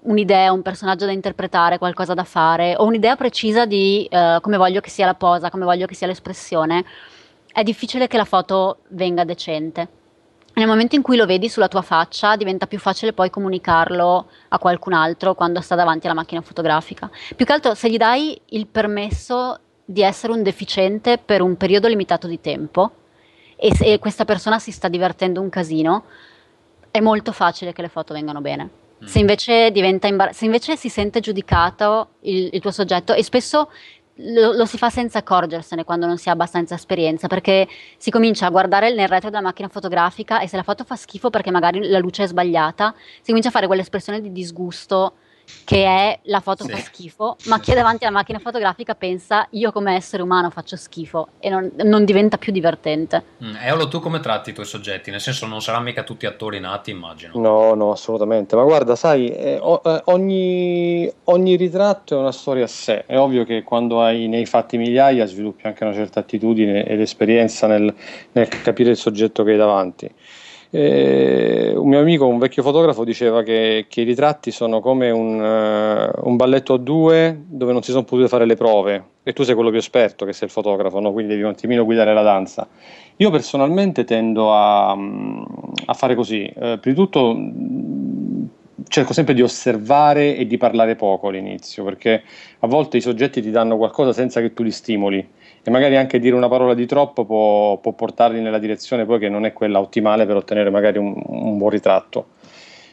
un'idea, un personaggio da interpretare, qualcosa da fare, o un'idea precisa di uh, come voglio che sia la posa, come voglio che sia l'espressione, è difficile che la foto venga decente nel momento in cui lo vedi sulla tua faccia diventa più facile poi comunicarlo a qualcun altro quando sta davanti alla macchina fotografica. Più che altro se gli dai il permesso di essere un deficiente per un periodo limitato di tempo e se questa persona si sta divertendo un casino, è molto facile che le foto vengano bene. Mm. Se invece, imbar- se invece si sente giudicato il, il tuo soggetto e spesso lo, lo, si fa senza accorgersene quando non si ha abbastanza esperienza, perché si comincia a guardare nel retro della macchina fotografica e se la foto fa schifo perché magari la luce è sbagliata, si comincia a fare quell'espressione di disgusto che è la foto sì. fa schifo, ma chi è davanti alla macchina fotografica pensa io come essere umano faccio schifo e non, non diventa più divertente. Mm, Eolo, tu come tratti i tuoi soggetti? Nel senso non saranno mica tutti attori nati, immagino. No, no, assolutamente. Ma guarda, sai, eh, eh, ogni, ogni, ritratto è una storia a sé. È ovvio che quando hai nei fatti migliaia sviluppi anche una certa attitudine ed esperienza nel, nel capire il soggetto che hai davanti. Eh, un mio amico, un vecchio fotografo, diceva che, che i ritratti sono come un, uh, un, balletto a due dove non si sono potute fare le prove e tu sei quello più esperto che sei il fotografo, no? quindi devi un attimino guidare la danza. Io personalmente tendo a, a fare così, eh, prima di tutto cerco sempre di osservare e di parlare poco all'inizio perché a volte i soggetti ti danno qualcosa senza che tu li stimoli e magari anche dire una parola di troppo può, può portarli nella direzione poi che non è quella ottimale per ottenere magari un, un buon ritratto.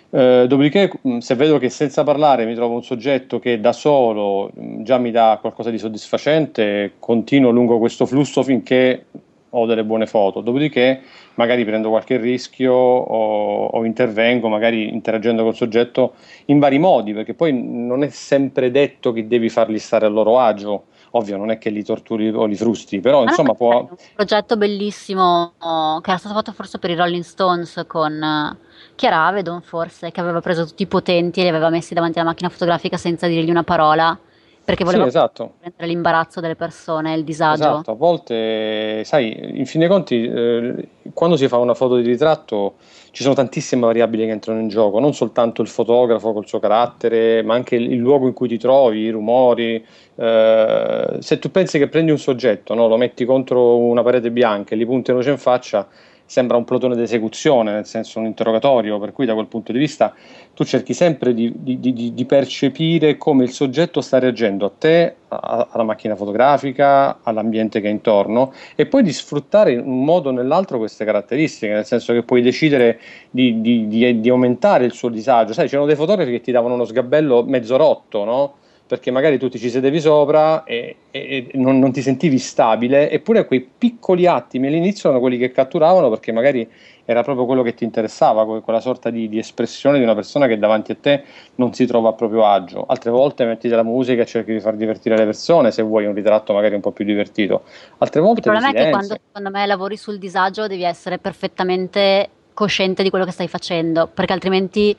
Eh, dopodiché, se vedo che senza parlare mi trovo un soggetto che da solo già mi dà qualcosa di soddisfacente, continuo lungo questo flusso finché ho delle buone foto. Dopodiché, magari prendo qualche rischio o, o intervengo, magari interagendo col soggetto in vari modi, perché poi non è sempre detto che devi farli stare a loro agio ovvio non è che li torturi o li frusti, però ah, insomma può... Un progetto bellissimo che era stato fatto forse per i Rolling Stones con uh, Chiara Avedon forse, che aveva preso tutti i potenti e li aveva messi davanti alla macchina fotografica senza dirgli una parola perché volevo Sì, esatto. prendere l'imbarazzo delle persone, il disagio. Esatto, a volte, sai, in fin dei conti, eh, quando si fa una foto di ritratto ci sono tantissime variabili che entrano in gioco, non soltanto il fotografo col suo carattere, ma anche il, il luogo in cui ti trovi, i rumori. Eh, se tu pensi che prendi un soggetto, no, lo metti contro una parete bianca e gli punti una luce in faccia, sembra un plotone d'esecuzione, nel senso un interrogatorio, per cui da quel punto di vista tu cerchi sempre di, di, di, di percepire come il soggetto sta reagendo a te, a, alla macchina fotografica, all'ambiente che è intorno e poi di sfruttare in un modo o nell'altro queste caratteristiche, nel senso che puoi decidere di, aumentare il suo disagio. Sai, c'erano dei fotografi che ti davano uno sgabello mezzo rotto, no? Perché magari tu ti ci sedevi sopra e, e, e non, non, ti sentivi stabile, eppure quei piccoli attimi all'inizio erano quelli che catturavano perché magari era proprio quello che ti interessava, quella sorta di, di, espressione di una persona che davanti a te non si trova a proprio agio. Altre volte metti della musica e cerchi di far divertire le persone, se vuoi un ritratto magari un po' più divertito. Altre volte Il problema è che quando secondo me lavori sul disagio devi essere perfettamente cosciente di quello che stai facendo, perché altrimenti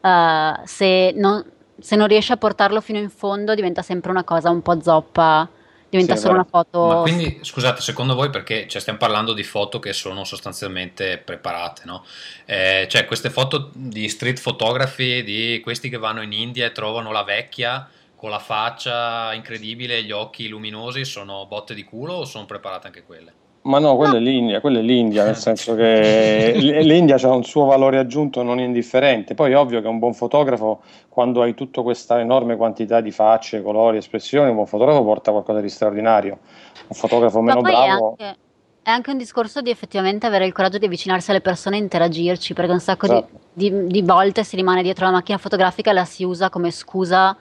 uh, se non se non riesci a portarlo fino in fondo diventa sempre una cosa un po' zoppa, diventa sì, solo una foto. Ma quindi, scusate, secondo voi perché cioè, stiamo parlando di foto che sono sostanzialmente preparate, no? Eh, cioè, queste foto di street photography, di questi che vanno in India e trovano la vecchia con la faccia incredibile e gli occhi luminosi, sono botte di culo o sono preparate anche quelle? Ma no, quella è l'India, quella è l'India, nel senso che l'India ha un suo valore aggiunto non indifferente. Poi è ovvio che un buon fotografo, quando hai tutta questa enorme quantità di facce, colori, espressioni, un buon fotografo porta qualcosa di straordinario. Un fotografo meno bravo... È anche, è anche, un discorso di effettivamente avere il coraggio di avvicinarsi alle persone e interagirci, perché un sacco esatto. di, di, di volte si rimane dietro la macchina fotografica e la si usa come scusa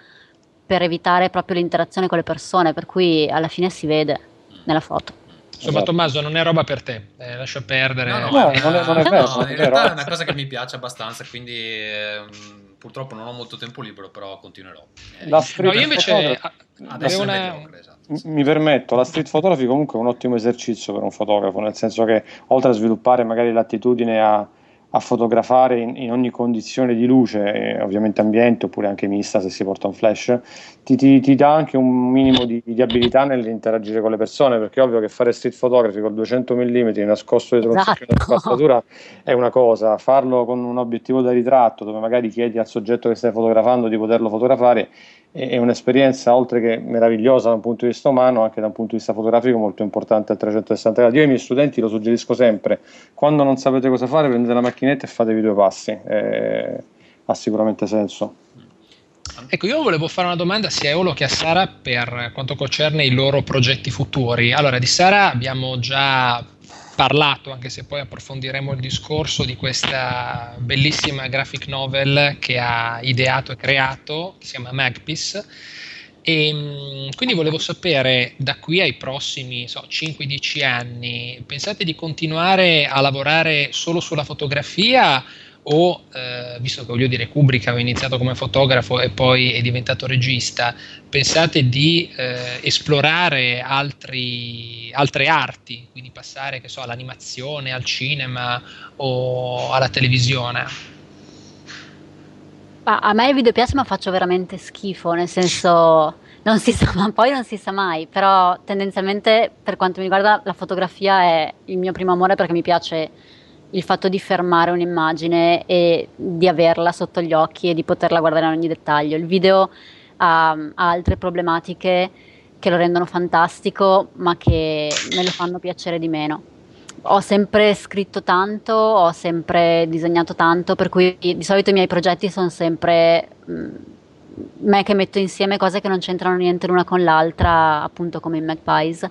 per evitare proprio l'interazione con le persone, per cui alla fine si vede nella foto. Insomma, esatto. Tommaso, non è roba per te, eh, lascia perdere. No, no, no, è, non è, non è vero, no, in realtà è una cosa che mi piace abbastanza, quindi eh, purtroppo non ho molto tempo libero, però continuerò. Eh, no, io invece adesso una... mediocre, esatto. Mi permetto, la street photography comunque è un ottimo esercizio per un fotografo, nel senso che oltre a sviluppare magari l'attitudine a a fotografare in, in, ogni condizione di luce, eh, ovviamente ambiente oppure anche mista se si porta un flash, ti, ti, ti dà anche un minimo di, di, abilità nell'interagire con le persone, perché è ovvio che fare street photography con 200 mm nascosto dietro esatto. una spazzatura è una cosa, farlo con un obiettivo da ritratto dove magari chiedi al soggetto che stai fotografando di poterlo fotografare è un'esperienza oltre che meravigliosa da un punto di vista umano, anche da un punto di vista fotografico molto importante a 360 gradi. Io ai miei studenti lo suggerisco sempre, quando non sapete cosa fare prendete la macchinetta e fatevi due passi, eh, ha sicuramente senso. Ecco, io volevo fare una domanda sia a Eolo che a Sara per quanto concerne i loro progetti futuri. Allora, di Sara abbiamo già parlato, anche se poi approfondiremo il discorso di questa bellissima graphic novel che ha ideato e creato, che si chiama Magpiece. E mm, quindi volevo sapere da qui ai prossimi so, 5-10 anni, pensate di continuare a lavorare solo sulla fotografia o eh, visto che voglio dire Kubrick aveva iniziato come fotografo e poi è diventato regista, pensate di eh, esplorare altri, altre arti, quindi passare so, all'animazione, al cinema o alla televisione? Ma a me il video piace ma faccio veramente schifo, nel senso non si sa, ma poi non si sa mai, però tendenzialmente per quanto mi riguarda la fotografia è il mio primo amore perché mi piace il fatto di fermare un'immagine e di averla sotto gli occhi e di poterla guardare in ogni dettaglio. Il video ha, ha altre problematiche che lo rendono fantastico, ma che me lo fanno piacere di meno. Ho sempre scritto tanto, ho sempre disegnato tanto, per cui di solito i miei progetti sono sempre mh, mm, me che metto insieme cose che non c'entrano niente l'una con l'altra, appunto come in Magpies,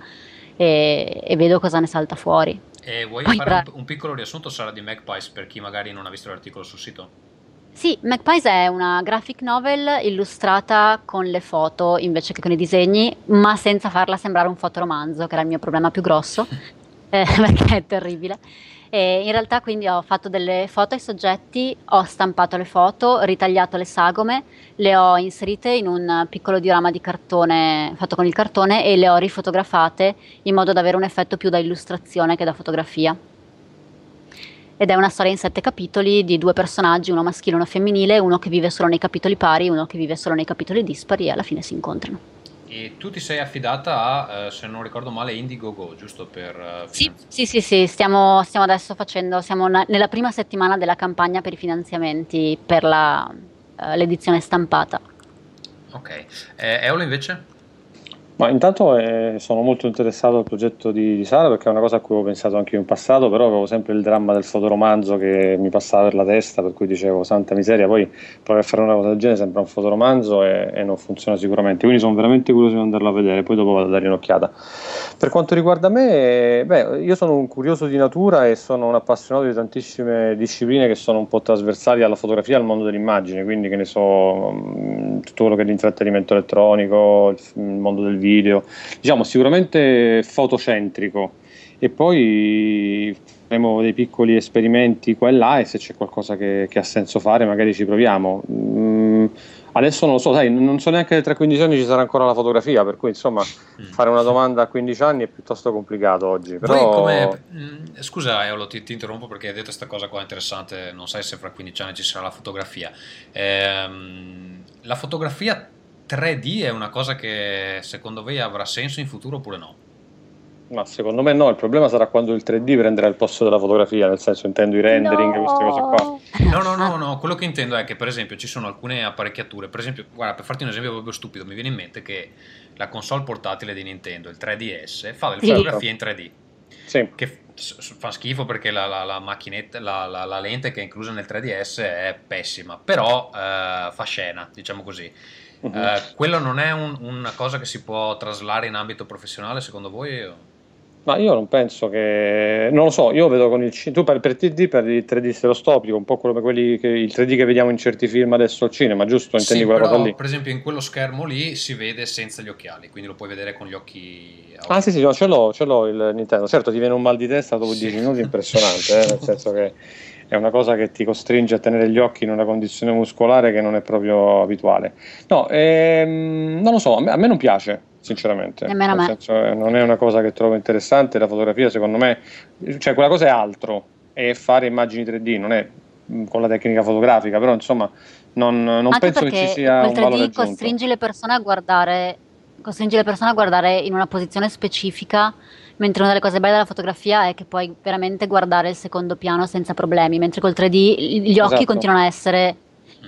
e, e vedo cosa ne salta fuori. E vuoi Poi, fare un, un, piccolo riassunto, Sara, di Magpies per chi magari non ha visto l'articolo sul sito? Sì, Magpies è una graphic novel illustrata con le foto invece che con i disegni, ma senza farla sembrare un fotoromanzo, che era il mio problema più grosso, eh, perché è terribile. E in realtà quindi ho fatto delle foto ai soggetti, ho stampato le foto, ritagliato le sagome, le ho inserite in un piccolo diorama di cartone fatto con il cartone e le ho rifotografate in modo da avere un effetto più da illustrazione che da fotografia. Ed è una storia in sette capitoli di due personaggi, uno maschile e uno femminile, uno che vive solo nei capitoli pari, uno che vive solo nei capitoli dispari e alla fine si incontrano. E tu ti sei affidata a, eh, se non ricordo male, Indiegogo, giusto per... Uh, sì, sì, sì, sì, stiamo, stiamo adesso facendo, siamo na- nella prima settimana della campagna per i finanziamenti per la, uh, l'edizione stampata. Ok, eh, Eolo invece? Ma intanto eh, sono molto interessato al progetto di, di, Sara perché è una cosa a cui avevo pensato anche io in passato, però avevo sempre il dramma del fotoromanzo che mi passava per la testa, per cui dicevo santa miseria, poi provare a fare una cosa del genere sembra un fotoromanzo e, e, non funziona sicuramente, quindi sono veramente curioso di andarlo a vedere, poi dopo vado a dare un'occhiata. Per quanto riguarda me, beh, io sono un curioso di natura e sono un appassionato di tantissime discipline che sono un po' trasversali alla fotografia al mondo dell'immagine, quindi che ne so, quello che l'intrattenimento elettronico, il mondo del video, diciamo sicuramente fotocentrico e poi faremo dei piccoli esperimenti qua e là e se c'è qualcosa che, che ha senso fare magari ci proviamo. Adesso non lo so, sai, non so neanche tra 15 anni ci sarà ancora la fotografia, per cui insomma mm. fare una domanda a 15 anni è piuttosto complicato oggi. Però... Come... Mm, scusa Eolo, ti, ti, interrompo perché hai detto questa cosa qua interessante, non sai se fra 15 anni ci sarà la fotografia. Ehm, la fotografia 3D è una cosa che secondo voi avrà senso in futuro oppure no? Ma secondo me no, il problema sarà quando il 3D prenderà il posto della fotografia, nel senso intendo i rendering, no. queste cose qua. No, no, no, no, quello che intendo è che per esempio ci sono alcune apparecchiature, per esempio, guarda, per farti un esempio proprio stupido, mi viene in mente che la console portatile di Nintendo, il 3DS, fa delle fotografie in 3D. Sì. Che fa schifo perché la, la, la macchinetta, la, la, lente che è inclusa nel 3DS è pessima, però eh, fa scena, diciamo così. Uh-huh. Eh, quello non è un, una cosa che si può traslare in ambito professionale secondo voi? Ma io non penso che. Non lo so, io vedo con il. Tu per, per 3D, per il 3D stereoscopico, un po' come quelli che, il 3D che vediamo in certi film adesso al cinema, giusto? Intendi sì, quella però, cosa lì? Per esempio, in quello schermo lì si vede senza gli occhiali, quindi lo puoi vedere con gli occhi. Ah, sì, sì, no, ce l'ho, ce l'ho il Nintendo. Certo, ti viene un mal di testa dopo sì. 10 minuti impressionante, eh, nel senso che è una cosa che ti costringe a tenere gli occhi in una condizione muscolare che non è proprio abituale. No, ehm, non lo so, a me, a me non piace sinceramente. Nemmeno me. Senso, eh, non è una cosa che trovo interessante. La fotografia, secondo me, cioè quella cosa è altro, è fare immagini 3D, non è mm, con la tecnica fotografica, però insomma non, non penso che ci sia un valore. Costringi le persone a guardare costringi le persone a guardare in una posizione specifica mentre una delle cose belle della fotografia è che puoi veramente guardare il secondo piano senza problemi, mentre col 3D gli occhi esatto. continuano a essere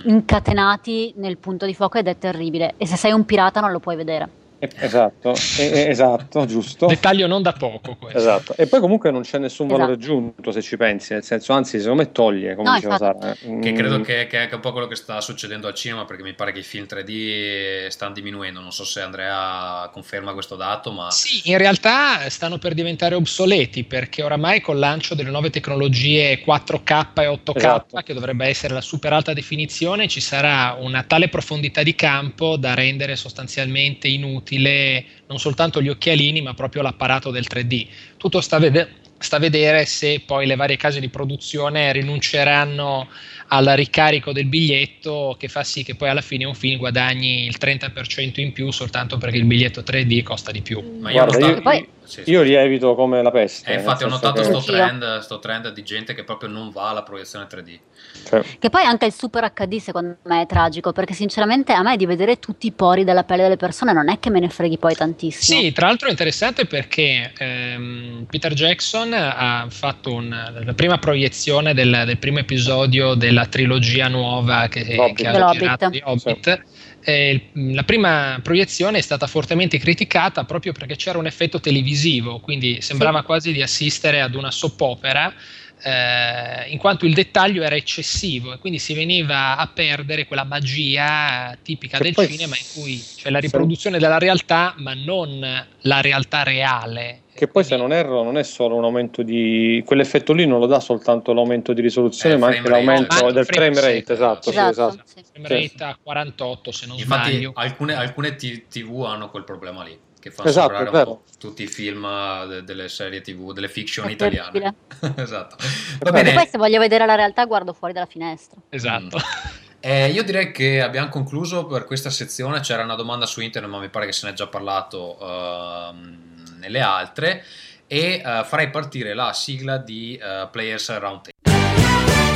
incatenati nel punto di fuoco ed è terribile e se sei un pirata non lo puoi vedere. Esatto, esatto, giusto. Dettaglio non da poco questo. Esatto. E poi comunque non c'è nessun valore esatto. aggiunto se ci pensi, nel senso, anzi, secondo me toglie, come no, diceva Sara. Eh. Che credo mm. che, che, è un po' quello che sta succedendo al cinema, perché mi pare che i film 3D stanno diminuendo. Non so se Andrea conferma questo dato, ma... Sì, in realtà stanno per diventare obsoleti, perché oramai col lancio delle nuove tecnologie 4K e 8K, esatto. che dovrebbe essere la super alta definizione, ci sarà una tale profondità di campo da rendere sostanzialmente inutile utile non soltanto gli occhialini, ma proprio l'apparato del 3D. Tutto sta a, ved- sta a vedere se poi le varie case di produzione rinunceranno al ricarico del biglietto che fa sì che poi alla fine un film guadagni il 30% in più soltanto perché il biglietto 3D costa di più. Ma io, Guarda, io, poi... sì, sì. io lievito come la peste. Eh, infatti ho notato questo che... trend, sto trend di gente che proprio non va alla proiezione 3D. Cioè. Che poi anche il Super HD secondo me è tragico perché sinceramente a me di vedere tutti i pori della pelle delle persone non è che me ne freghi poi tantissimo. Sì, tra l'altro è interessante perché ehm, Peter Jackson ha fatto un, la prima proiezione del, del primo episodio del della trilogia nuova che, che ha girato di Hobbit. Eh, la prima proiezione è stata fortemente criticata proprio perché c'era un effetto televisivo, quindi sembrava sì. quasi di assistere ad una soap opera. Eh, in quanto il dettaglio era eccessivo e quindi si veniva a perdere quella magia tipica che del cinema in cui c'è la riproduzione sì. della realtà ma non la realtà reale che poi, se non erro, non è solo un aumento di. quell'effetto lì non lo dà soltanto l'aumento di risoluzione, eh, ma anche l'aumento rate. del frame, frame rate. Esatto, esatto. Sì, esatto. Sì. Frame rate a 48, se non Infatti, sbaglio. Alcune, alcune TV hanno quel problema lì. Che fanno esatto, sembrare tutti i film de- delle serie TV, delle fiction italiane. esatto. Va bene. poi, se voglio vedere la realtà, guardo fuori dalla finestra. Esatto. Mm. Eh, io direi che abbiamo concluso per questa sezione. C'era una domanda su internet, ma mi pare che se ne è già parlato. Uh, nelle altre e uh, farei partire la sigla di uh, Players Roundtable.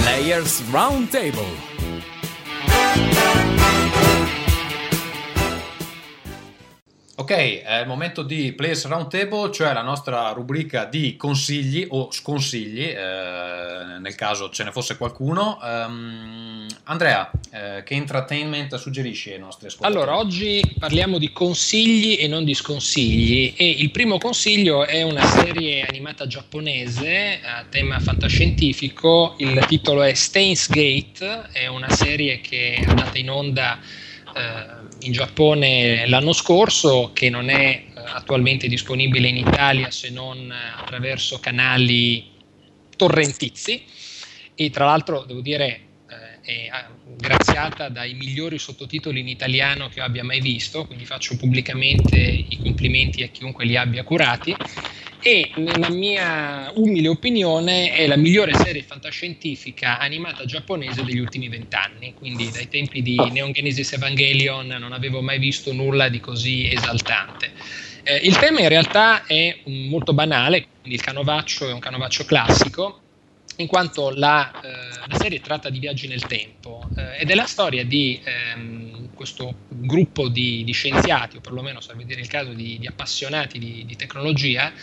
Players Roundtable. Ok, è il momento di Players Roundtable, cioè la nostra rubrica di consigli o sconsigli, eh, nel caso ce ne fosse qualcuno. Um, Andrea, eh, che entertainment suggerisci ai nostri ascoltatori? Allora, oggi parliamo di consigli e non di sconsigli e il primo consiglio è una serie animata giapponese a tema fantascientifico, il titolo è Stains Gate, è una serie che è andata in onda in Giappone l'anno scorso, che non è eh, attualmente disponibile in Italia se non attraverso canali torrentizi. E tra l'altro devo dire eh, è graziata dai migliori sottotitoli in italiano che abbia mai visto, quindi faccio pubblicamente i complimenti a chiunque li abbia curati e nella mia umile opinione è la migliore serie fantascientifica animata giapponese degli ultimi vent'anni, quindi dai tempi di Neon Genesis Evangelion non avevo mai visto nulla di così esaltante. Eh, il tema in realtà è molto banale, quindi il canovaccio è un canovaccio classico, in quanto la, eh, la, serie tratta di viaggi nel tempo eh, ed è la storia di ehm, questo gruppo di, di, scienziati, o perlomeno serve dire il caso di, di appassionati di, di, tecnologia,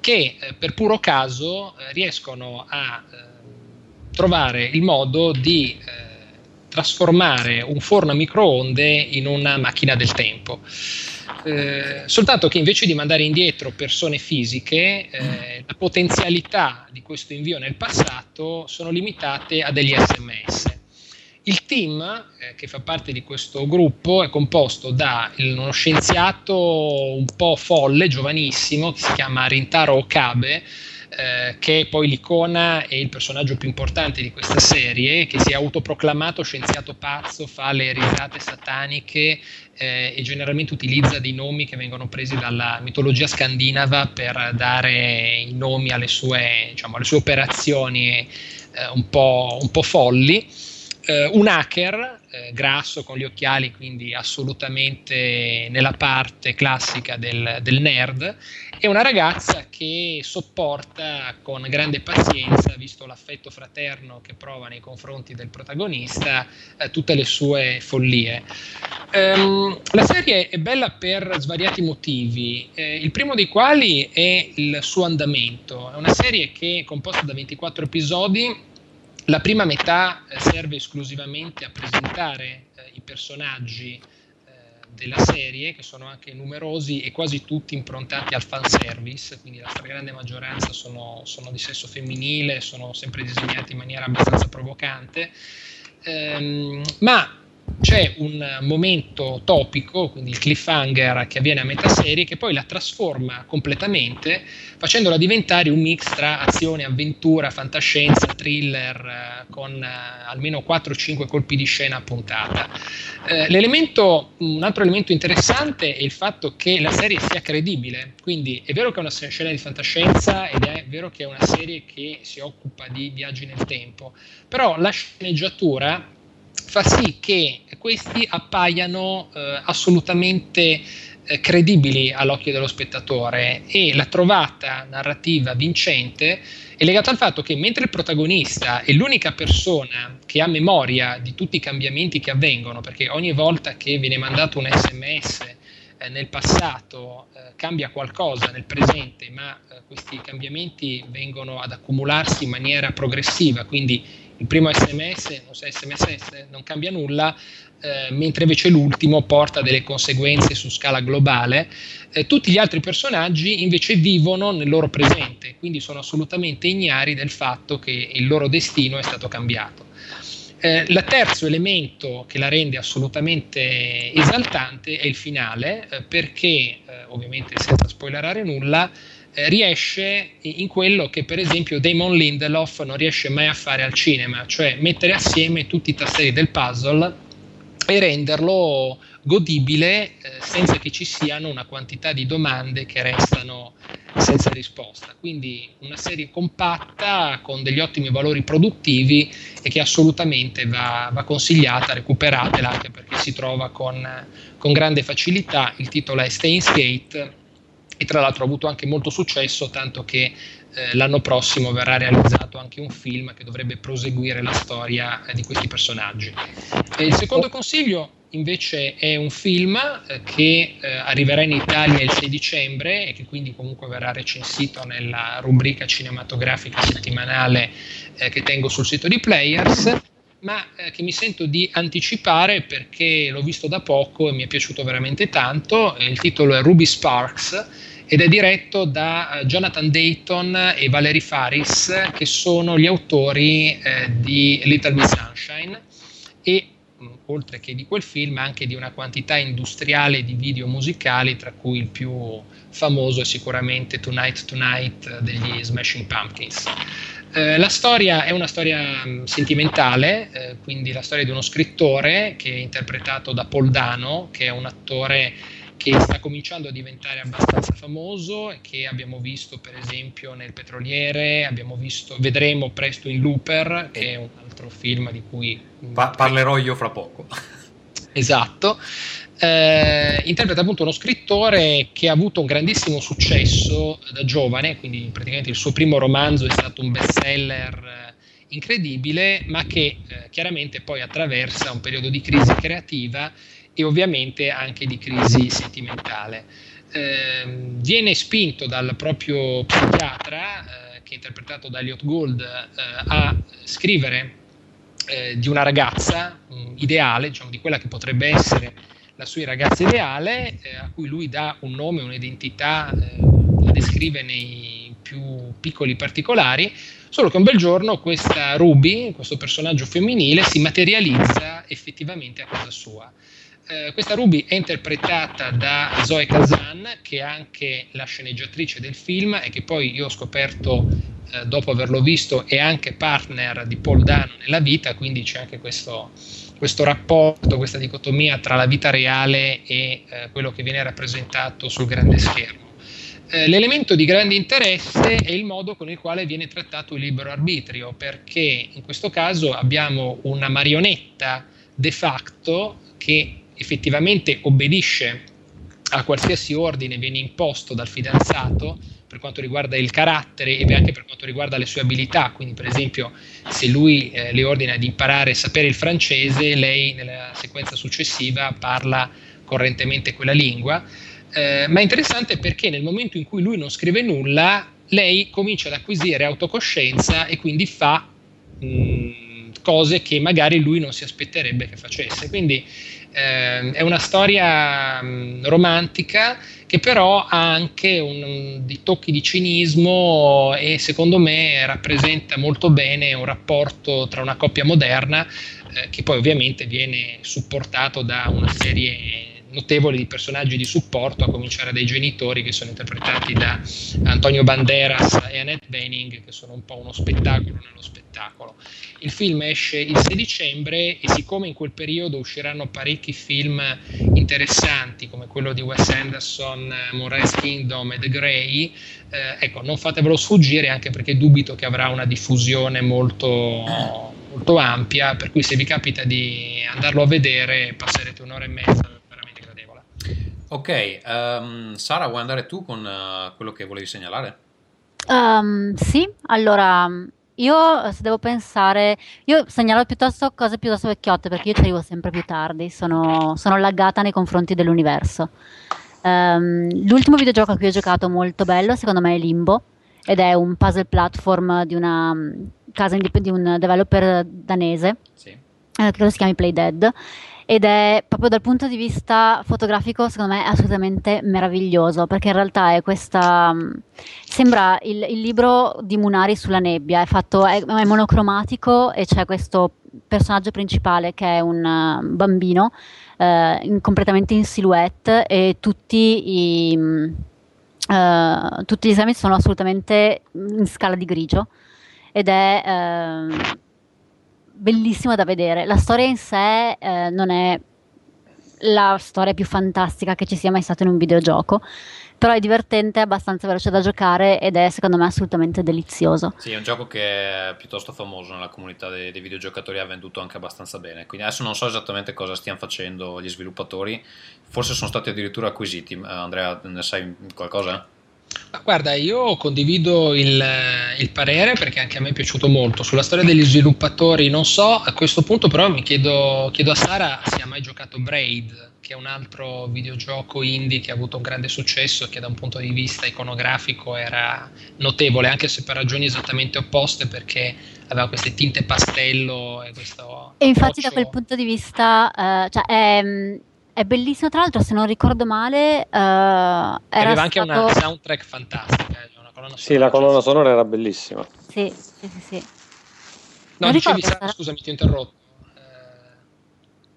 che eh, per puro caso eh, riescono a eh, trovare il modo di eh, trasformare un forno a microonde in una macchina del tempo. Eh, soltanto che invece di mandare indietro persone fisiche, eh, la potenzialità di questo invio nel passato sono limitate a degli sms. Il team eh, che fa parte di questo gruppo è composto da uno scienziato un po' folle, giovanissimo, che si chiama Rintaro Okabe, eh, che è poi l'icona e il personaggio più importante di questa serie, che si è autoproclamato scienziato pazzo, fa le risate sataniche eh, e generalmente utilizza dei nomi che vengono presi dalla mitologia scandinava per dare i nomi alle sue, diciamo, alle sue operazioni eh, un, po', un po' folli eh, un hacker eh, grasso con gli occhiali, quindi assolutamente nella parte classica del, del, nerd, e una ragazza che sopporta con grande pazienza, visto l'affetto fraterno che prova nei confronti del protagonista, eh, tutte le sue follie. Um, la serie è bella per svariati motivi, eh, il primo dei quali è il suo andamento. È una serie che è composta da 24 episodi la prima metà eh, serve esclusivamente a presentare eh, i personaggi eh, della serie, che sono anche numerosi e quasi tutti improntati al fanservice, quindi la stragrande maggioranza sono, sono, di sesso femminile, sono sempre disegnati in maniera abbastanza provocante. Ehm, ma c'è un momento topico, quindi il cliffhanger che avviene a metà serie, che poi la trasforma completamente, facendola diventare un mix tra azione, avventura, fantascienza, thriller, eh, con eh, almeno 4-5 colpi di scena a puntata. Eh, un altro elemento interessante è il fatto che la serie sia credibile, quindi è vero che è una scena di fantascienza ed è vero che è una serie che si occupa di viaggi nel tempo, però la sceneggiatura fa sì che questi appaiano eh, assolutamente eh, credibili all'occhio dello spettatore. E la trovata narrativa vincente è legata al fatto che mentre il protagonista è l'unica persona che ha memoria di tutti i cambiamenti che avvengono, perché ogni volta che viene mandato un sms eh, nel passato eh, cambia qualcosa nel presente, ma eh, questi cambiamenti vengono ad accumularsi in maniera progressiva, quindi il primo sms, non, so, SMS non cambia nulla, eh, mentre invece l'ultimo porta delle conseguenze su scala globale. Eh, tutti gli altri personaggi invece vivono nel loro presente, quindi sono assolutamente ignari del fatto che il loro destino è stato cambiato. Eh, il terzo elemento che la rende assolutamente esaltante è il finale, eh, perché, eh, ovviamente senza spoilerare nulla, eh, riesce in quello che per esempio Damon Lindelof non riesce mai a fare al cinema, cioè mettere assieme tutti i tasselli del puzzle e renderlo godibile eh, senza che ci siano una quantità di domande che restano senza risposta. Quindi una serie compatta con degli ottimi valori produttivi e che assolutamente va, va consigliata, recuperatela anche perché si trova con, con grande facilità. Il titolo è Stains Gate e tra l'altro ha avuto anche molto successo, tanto che eh, l'anno prossimo verrà realizzato anche un film che dovrebbe proseguire la storia eh, di questi personaggi. E il secondo consiglio invece è un film eh, che eh, arriverà in Italia il 6 dicembre e che quindi comunque verrà recensito nella rubrica cinematografica settimanale eh, che tengo sul sito di Players, ma eh, che mi sento di anticipare perché l'ho visto da poco e mi è piaciuto veramente tanto. Il titolo è Ruby Sparks ed è diretto da eh, Jonathan Dayton e Valerie Faris, che sono gli autori eh, di Little Miss Sunshine e oltre che di quel film, anche di una quantità industriale di video musicali, tra cui il più famoso è sicuramente Tonight Tonight degli Smashing Pumpkins. Eh, la storia è una storia mh, sentimentale, eh, quindi la storia di uno scrittore che è interpretato da Paul Dano, che è un attore che sta cominciando a diventare abbastanza famoso e che abbiamo visto per esempio nel Petroliere, visto, vedremo presto in Looper, che è un altro film di cui pa- parlerò io fra poco. Esatto. Eh, interpreta appunto uno scrittore che ha avuto un grandissimo successo da giovane, quindi praticamente il suo primo romanzo è stato un bestseller eh, incredibile, ma che eh, chiaramente poi attraversa un periodo di crisi creativa e ovviamente anche di crisi sentimentale. Eh, viene spinto dal proprio psichiatra, eh, che è interpretato da Elliot Gould, eh, a scrivere eh, di una ragazza um, ideale, diciamo, di quella che potrebbe essere la sua ragazza ideale, eh, a cui lui dà un nome, un'identità, la descrive nei più piccoli particolari, solo che un bel giorno questa Ruby, questo personaggio femminile, si materializza effettivamente a casa sua. Eh, questa Ruby è interpretata da Zoe Kazan, che è anche la sceneggiatrice del film e che poi io ho scoperto eh, dopo averlo visto è anche partner di Paul Dano nella vita, quindi c'è anche questo, questo rapporto, questa dicotomia tra la vita reale e eh, quello che viene rappresentato sul grande schermo. Eh, l'elemento di grande interesse è il modo con il quale viene trattato il libero arbitrio, perché in questo caso abbiamo una marionetta de facto che effettivamente obbedisce a qualsiasi ordine viene imposto dal fidanzato per quanto riguarda il carattere e anche per quanto riguarda le sue abilità. Quindi, per esempio, se lui eh, le ordina di imparare a sapere il francese, lei nella sequenza successiva parla correntemente quella lingua. Eh, ma è interessante perché nel momento in cui lui non scrive nulla, lei comincia ad acquisire autocoscienza e quindi fa mh, cose che magari lui non si aspetterebbe che facesse. Quindi eh, è una storia mh, romantica che però ha anche un, dei tocchi di cinismo e secondo me rappresenta molto bene un rapporto tra una coppia moderna eh, che poi ovviamente viene supportato da una serie notevoli di personaggi di supporto, a cominciare dai genitori che sono interpretati da Antonio Banderas e Annette Bening, che sono un po' uno spettacolo nello spettacolo. Il film esce il 6 dicembre e siccome in quel periodo usciranno parecchi film interessanti come quello di Wes Anderson, Moonrise Kingdom e The Grey, eh, ecco, non fatevelo sfuggire anche perché dubito che avrà una diffusione molto, molto ampia, per cui se vi capita di andarlo a vedere passerete un'ora e mezza Ok, um, Sara, vuoi andare tu con uh, quello che volevi segnalare? Um, sì, allora io se devo pensare, io segnalo piuttosto cose piuttosto vecchiotte perché io ci arrivo sempre più tardi, sono, sono laggata nei confronti dell'universo. Um, l'ultimo videogioco a cui ho giocato molto bello secondo me è Limbo ed è un puzzle platform di una casa indip- di un developer danese sì. eh, che si chiama Play Dead ed è proprio dal punto di vista fotografico secondo me assolutamente meraviglioso perché in realtà è questa mm, sembra il, il libro di Munari sulla nebbia è fatto è, è, monocromatico e c'è questo personaggio principale che è un uh, bambino uh, in, completamente in silhouette e tutti i uh, tutti gli esami sono assolutamente in scala di grigio. Ed è uh, bellissimo da vedere. La storia in sé eh, non è la storia più fantastica che ci sia mai stata in un videogioco, però è divertente, abbastanza veloce da giocare ed è secondo me assolutamente delizioso. Sì, è un gioco che è piuttosto famoso nella comunità dei, dei videogiocatori, ha venduto anche abbastanza bene, quindi adesso non so esattamente cosa stiano facendo gli sviluppatori, forse sono stati addirittura acquisiti, Andrea ne sai qualcosa? Guarda, io condivido il, il, parere perché anche a me è piaciuto molto. Sulla storia degli sviluppatori non so, a questo punto però mi chiedo, chiedo a Sara se ha mai giocato Braid, che è un altro videogioco indie che ha avuto un grande successo e che da un punto di vista iconografico era notevole, anche se per ragioni esattamente opposte perché aveva queste tinte pastello e questo... E infatti da quel punto di vista, uh, cioè, è, è, bellissimo, tra l'altro se non ricordo male... Uh, era aveva anche stato... una soundtrack fantastica. Eh, una colonna sì, la colonna sonora era bellissima. Sì, sì, sì. sì. No, non dicevi, ricordo, sarà... scusami, ti ho interrotto.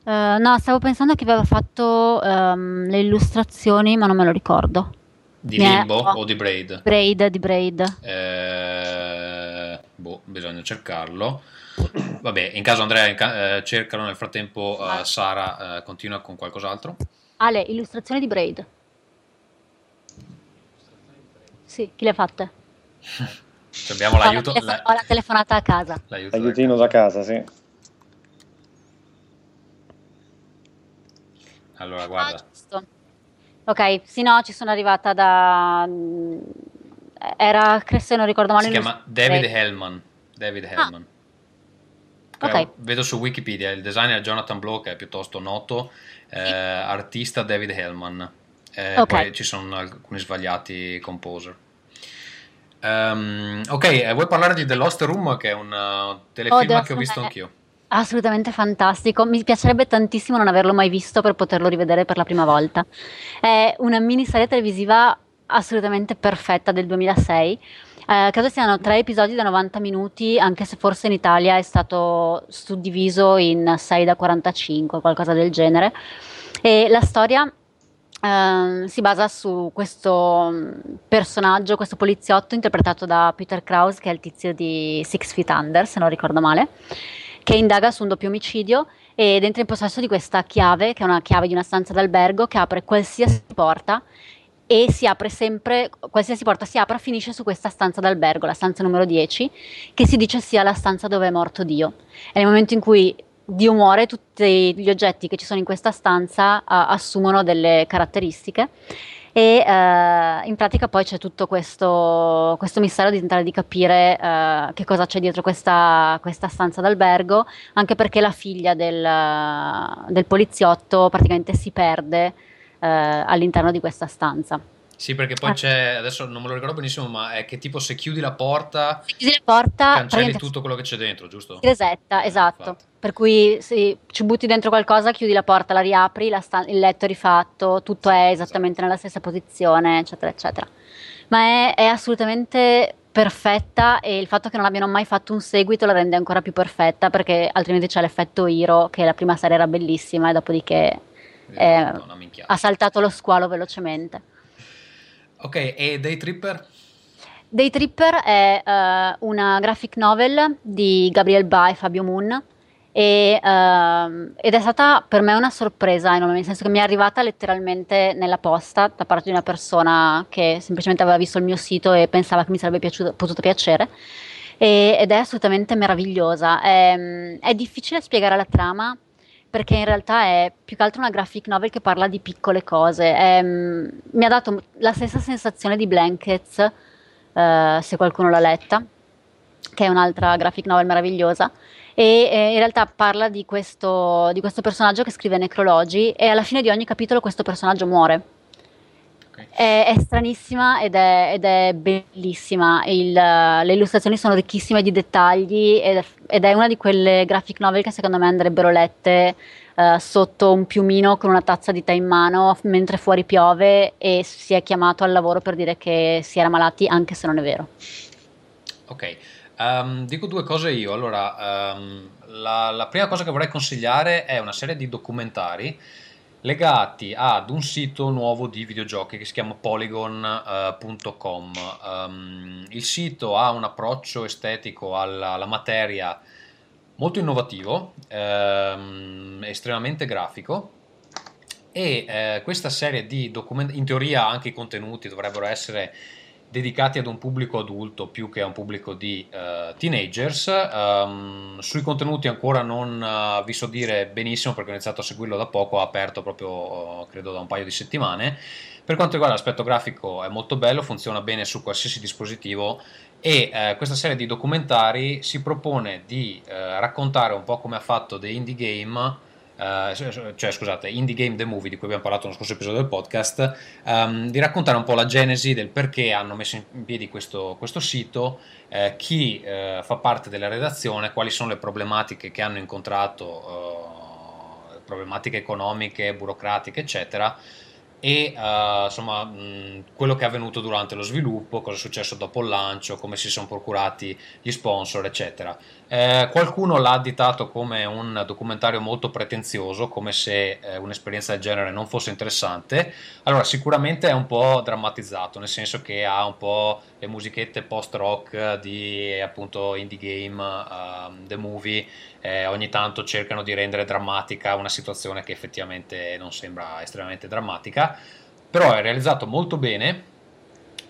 Uh, no, stavo pensando che aveva fatto um, le illustrazioni, ma non me lo ricordo. Di Limbo è... o di Braid? Braid, di Braid. Eh, boh, bisogna cercarlo. Vabbè, in caso Andrea in ca- eh, cercalo, nel frattempo uh, Sara uh, continua con qualcos'altro. Ale, illustrazioni di Braid. Sì, chi le ha fatte? abbiamo l'aiuto. Ho la, telefon- la telefonata a casa. L'aiuto L'aiutino da casa, da casa sì. Allora, guarda. Ah, ok, sì, no, ci sono arrivata da... Mm, era, se non ricordo male... Si chiama David Hellman. David ah. Hellman. Ah. Okay. Vedo su Wikipedia il designer Jonathan Blow che è piuttosto noto, eh, artista David Hellman. Eh, okay. Poi ci sono alcuni sbagliati composer. Um, ok, eh, vuoi parlare di The Lost Room, che è un uh, telefilm oh, che ho visto anch'io? Assolutamente fantastico, mi piacerebbe tantissimo non averlo mai visto per poterlo rivedere per la prima volta. È una miniserie televisiva assolutamente perfetta del 2006. Eh, credo siano tre episodi da 90 minuti, anche se forse in Italia è stato suddiviso in 6 da 45, qualcosa del genere. E la storia Uh, si basa su questo mm, personaggio, questo poliziotto interpretato da Peter Krause, che è il tizio di Six Feet Under, se non ricordo male, che indaga su un doppio omicidio ed entra in possesso di questa chiave, che è una chiave di una stanza d'albergo che apre qualsiasi porta e si apre sempre, qualsiasi porta si apra finisce su questa stanza d'albergo, la stanza numero 10, che si dice sia la stanza dove è morto Dio. E nel momento in cui Dio muore, tutti gli oggetti che ci sono in questa stanza uh, assumono delle caratteristiche e uh, in pratica poi c'è tutto questo, questo mistero di tentare di capire uh, che cosa c'è dietro questa, questa, stanza d'albergo, anche perché la figlia del, del poliziotto praticamente si perde uh, all'interno di questa stanza. Sì, perché poi ah. c'è, adesso non me lo ricordo benissimo, ma è che tipo se chiudi la porta, se chiudi la porta cancelli tutto quello che c'è dentro, giusto? Resetta, esatto. Infatti. Per cui se ci butti dentro qualcosa, chiudi la porta, la riapri, la sta- il letto è rifatto, tutto sì, è esattamente esatto. nella stessa posizione, eccetera, eccetera. Ma è, è assolutamente perfetta e il fatto che non abbiano mai fatto un seguito la rende ancora più perfetta perché altrimenti c'è l'effetto Hiro che la prima serie era bellissima e dopodiché eh, ha saltato lo squalo velocemente. Ok, e Day Tripper? Day Tripper è uh, una graphic novel di Gabriel Ba e Fabio Moon e, uh, ed è stata per me una sorpresa enorme, nel senso che mi è arrivata letteralmente nella posta da parte di una persona che semplicemente aveva visto il mio sito e pensava che mi sarebbe piaciuto, potuto piacere e, ed è assolutamente meravigliosa. È, è difficile spiegare la trama perché in realtà è più che altro una graphic novel che parla di piccole cose. È, mm, mi ha dato la stessa sensazione di Blankets, uh, se qualcuno l'ha letta, che è un'altra graphic novel meravigliosa. E, e in realtà parla di questo, di questo personaggio che scrive necrologi e alla fine di ogni capitolo questo personaggio muore. È, è, stranissima ed è, ed è bellissima. Il, le illustrazioni sono ricchissime di dettagli ed, ed, è una di quelle graphic novel che secondo me andrebbero lette uh, sotto un piumino con una tazza di tè in mano mentre fuori piove e si è chiamato al lavoro per dire che si era malati, anche se non è vero. Ok, um, dico due cose io. Allora, um, la, la prima cosa che vorrei consigliare è una serie di documentari legati ad un sito nuovo di videogiochi che si chiama polygon.com. Uh, um, il sito ha un approccio estetico alla, alla materia molto innovativo, ehm, estremamente grafico e eh, questa serie di documenti, in teoria anche i contenuti dovrebbero essere dedicati ad un pubblico adulto più che a un pubblico di uh, teenagers. Um, sui contenuti ancora non uh, vi so dire benissimo perché ho iniziato a seguirlo da poco, ha aperto proprio uh, credo da un paio di settimane. Per quanto riguarda l'aspetto grafico è molto bello, funziona bene su qualsiasi dispositivo e eh, questa serie di documentari si propone di eh, raccontare un po' come ha fatto The Indie Game Uh, cioè scusate, Indie Game The Movie di cui abbiamo parlato nello scorso episodio del podcast, um, di raccontare un po' la genesi del perché hanno messo in piedi questo, questo sito, eh, chi eh, fa parte della redazione, quali sono le problematiche che hanno incontrato, uh, problematiche economiche, burocratiche, eccetera e uh, insomma mh, quello che è avvenuto durante lo sviluppo, cosa è successo dopo il lancio, come si sono procurati gli sponsor, eccetera. Eh, qualcuno l'ha additato come un documentario molto pretenzioso, come se eh, un'esperienza del genere non fosse interessante. Allora, sicuramente è un po' drammatizzato, nel senso che ha un po' le musichette post-rock di appunto indie game, uh, the movie, eh, ogni tanto cercano di rendere drammatica una situazione che effettivamente non sembra estremamente drammatica, però è realizzato molto bene.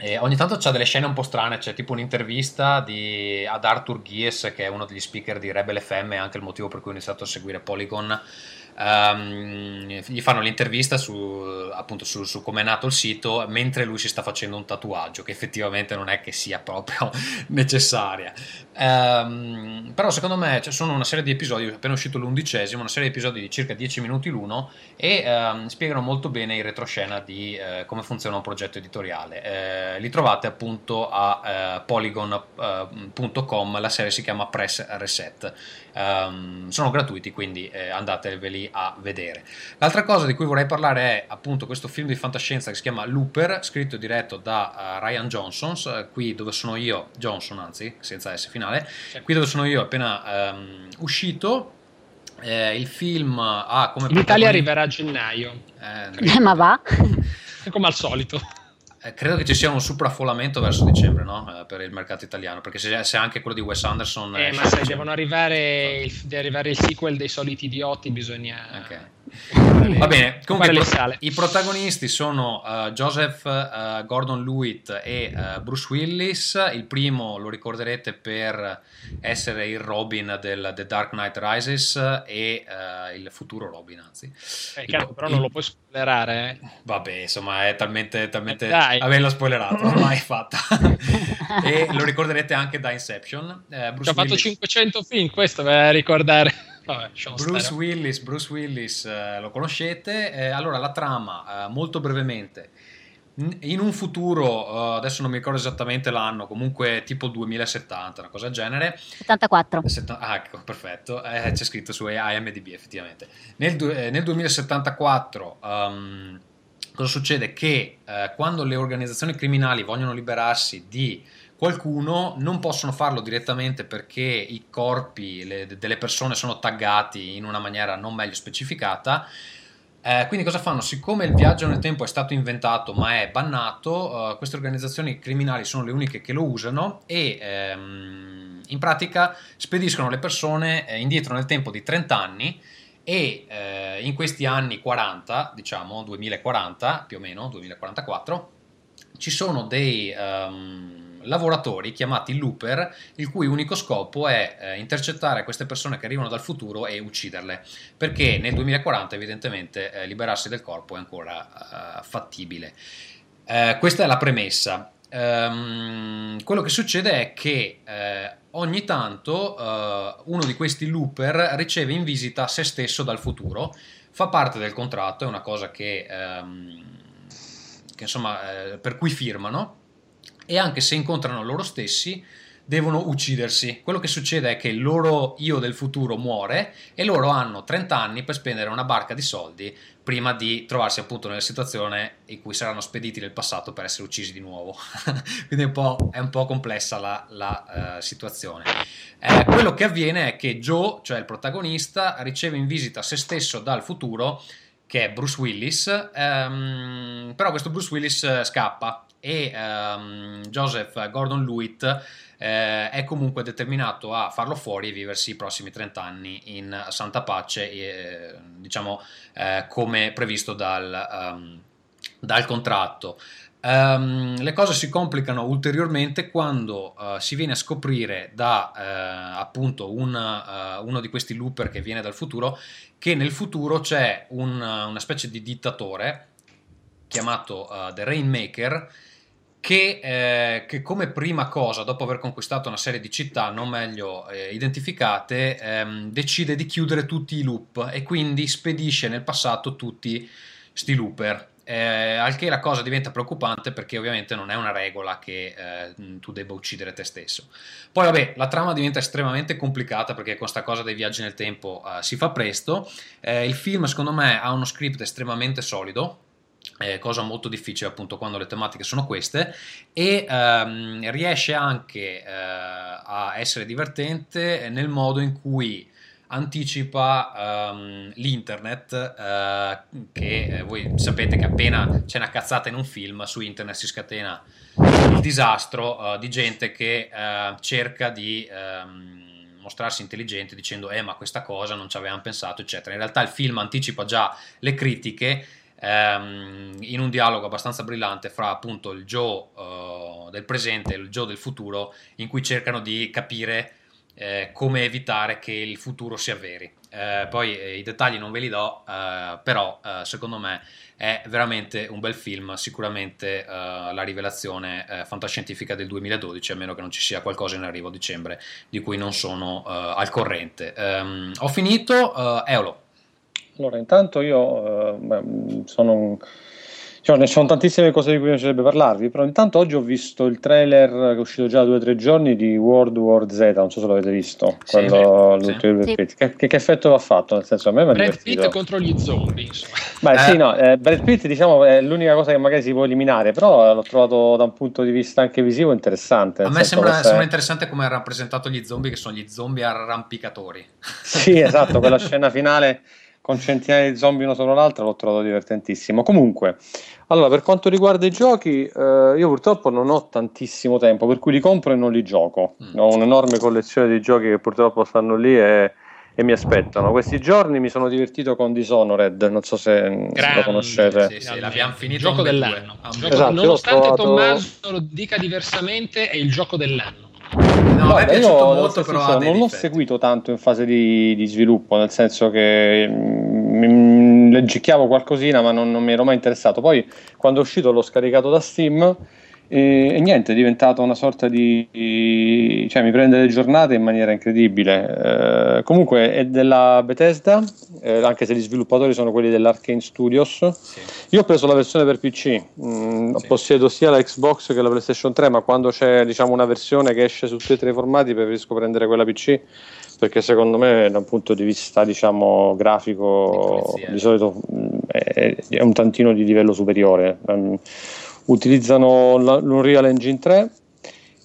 E ogni tanto c'è delle scene un po' strane, c'è tipo un'intervista di, ad Arthur Gies, che è uno degli speaker di Rebel FM, anche il motivo per cui ho iniziato a seguire Polygon Um, gli fanno l'intervista su, appunto su, su come è nato il sito mentre lui si sta facendo un tatuaggio che effettivamente non è che sia proprio necessaria. Um, però secondo me ci sono una serie di episodi appena uscito l'undicesimo una serie di episodi di circa 10 minuti l'uno e um, spiegano molto bene in retroscena di uh, come funziona un progetto editoriale. Uh, li trovate appunto a uh, polygon.com la serie si chiama Press Reset. Sono gratuiti quindi andateveli a vedere. L'altra cosa di cui vorrei parlare è appunto questo film di fantascienza che si chiama Looper, scritto e diretto da uh, Ryan Johnson, uh, qui dove sono io, Johnson anzi, senza S finale, qui dove sono io appena um, uscito. Eh, il film ha come... In Italia arriverà a gennaio. Eh, ma va? come al solito. Eh, credo che ci sia un sopraffollamento verso dicembre no? eh, per il mercato italiano, perché se, se, anche quello di Wes Anderson... Eh, ma se devono arrivare il, deve arrivare il sequel dei soliti idioti, bisogna... Okay. Va bene, comunque pro- i protagonisti sono uh, Joseph uh, Gordon-Lewitt e uh, Bruce Willis. Il primo lo ricorderete per essere il Robin del The Dark Knight Rises e il futuro Robin, anzi. Eh, chiaro, il, però non lo puoi spoilerare. Eh? Vabbè, insomma, è talmente... talmente... Eh, Averla spoilerato, ormai è fatta. e lo ricorderete anche da Inception. Eh, Bruce Ci ha fatto 500 film, questo ve ricordare. Vabbè, Bruce Willis, Bruce Willis eh, lo conoscete. Eh, allora, la trama, eh, molto brevemente. In un futuro, eh, adesso non mi ricordo esattamente l'anno, comunque tipo 2070, una cosa del genere. 74. Setta- ah, ecco, perfetto. Eh, c'è scritto su IMDb effettivamente. Nel, eh, nel 2074... Um, ehm, cosa succede? Che quando le organizzazioni criminali vogliono liberarsi di qualcuno non possono farlo direttamente perché i corpi le, delle persone sono taggati in una maniera non meglio specificata. Eh, quindi cosa fanno? Siccome il viaggio nel tempo è stato inventato ma è bannato, eh, queste organizzazioni criminali sono le uniche che lo usano e ehm, in pratica spediscono le persone eh, indietro nel tempo di 30 anni e eh, in questi anni 40, diciamo 2040 più o meno, 2044, ci sono dei... Um, lavoratori chiamati looper, il cui unico scopo è eh, intercettare queste persone che arrivano dal futuro e ucciderle, perché nel 2040 evidentemente eh, liberarsi del corpo è ancora eh, fattibile. Eh, questa è la premessa. Um, quello che succede è che eh, ogni tanto eh, uno di questi looper riceve in visita se stesso dal futuro, fa parte del contratto, è una cosa che, um, che insomma, per cui firmano e anche se incontrano loro stessi devono uccidersi. Quello che succede è che il loro io del futuro muore e loro hanno 30 anni per spendere una barca di soldi prima di trovarsi appunto nella situazione in cui saranno spediti nel passato per essere uccisi di nuovo. Quindi è un po', è un po complessa la, la uh, situazione. Eh, quello che avviene è che Joe, cioè il protagonista, riceve in visita se stesso dal futuro che è Bruce Willis, ehm, però questo Bruce Willis eh, scappa e um, Joseph Gordon-Lewitt eh, è comunque determinato a farlo fuori e viversi i prossimi 30 anni in santa pace, eh, diciamo eh, come previsto dal, um, dal contratto. Um, le cose si complicano ulteriormente quando uh, si viene a scoprire da uh, appunto un, uh, uno di questi looper che viene dal futuro che nel futuro c'è un, una specie di dittatore chiamato The Rainmaker che, eh, che, come prima cosa, dopo aver conquistato una serie di città non meglio eh, identificate, ehm, decide di chiudere tutti i loop e quindi spedisce nel passato tutti sti looper. Eh, al che la cosa diventa preoccupante perché ovviamente non è una regola che eh, tu debba uccidere te stesso. Poi vabbè, la trama diventa estremamente complicata perché con questa cosa dei viaggi nel tempo eh, si fa presto. Eh, il film secondo me ha uno script estremamente solido, eh, cosa molto difficile appunto quando le tematiche sono queste. E ehm, riesce anche eh, a essere divertente nel modo in cui anticipa um, l'internet uh, che eh, voi sapete che appena c'è una cazzata in un film su internet si scatena il disastro uh, di gente che uh, cerca di um, mostrarsi intelligente dicendo eh ma questa cosa non ci avevamo pensato eccetera. In realtà il film anticipa già le critiche um, in un dialogo abbastanza brillante fra appunto il Joe del presente e il Joe del futuro in cui cercano di capire eh, come evitare che il futuro si avveri. Eh, poi eh, i dettagli non ve li do, eh, però eh, secondo me è veramente un bel film, sicuramente eh, la rivelazione fantascientifica del 2012, a meno che non ci sia qualcosa in arrivo a dicembre di cui non sono al corrente. ho finito, Eolo. Allora, intanto io beh, sono un cioè, ne sono tantissime cose di cui mi piacerebbe parlarvi, però intanto oggi ho visto il trailer che è uscito già due o tre giorni di World War Z, non so se l'avete visto, sì, quello, sì. l'ultimo sì. Pitt. Che, che, effetto ha fatto? Nel senso, a me mi Brad Pitt contro gli zombie, insomma. Beh, eh. sì, no, eh, Brad Pitt diciamo è l'unica cosa che magari si può eliminare, però l'ho trovato da un punto di vista anche visivo interessante. A me sembra, sembra, interessante come ha rappresentato gli zombie, che sono gli zombie arrampicatori. Sì, esatto, quella scena finale con centinaia di zombie uno sopra l'altro l'ho trovato divertentissimo. Comunque, allora, per quanto riguarda i giochi, eh, io purtroppo non ho tantissimo tempo, per cui li compro e non li gioco. Mm. Ho un'enorme collezione di giochi che purtroppo stanno lì e, e, mi aspettano. Questi giorni mi sono divertito con Dishonored, non so se, se lo conoscete. Sì, sì, l'abbiamo finito. Il gioco dell'anno. Ah, gioco, esatto, nonostante trovato... Tommaso lo dica diversamente, è il gioco dell'anno. No, Guarda, è piaciuto io, molto, però senso, non l'ho seguito tanto in fase di, di sviluppo, nel senso che mh, mm, leggicchiavo qualcosina, ma non, non, mi ero mai interessato. Poi, quando è uscito, l'ho scaricato da Steam e, e niente, è diventato una sorta di, cioè mi prende le giornate in maniera incredibile. Eh, comunque è della Bethesda, eh, anche se gli sviluppatori sono quelli dell'Arcane Studios. Sì. Io ho preso la versione per PC, mm, sì. possiedo sia la Xbox che la PlayStation 3, ma quando c'è diciamo, una versione che esce su tutti e tre i formati preferisco prendere quella PC perché secondo me da un punto di vista diciamo, grafico di, di solito mm, è, è, un tantino di livello superiore. Um, utilizzano l'Unreal Engine 3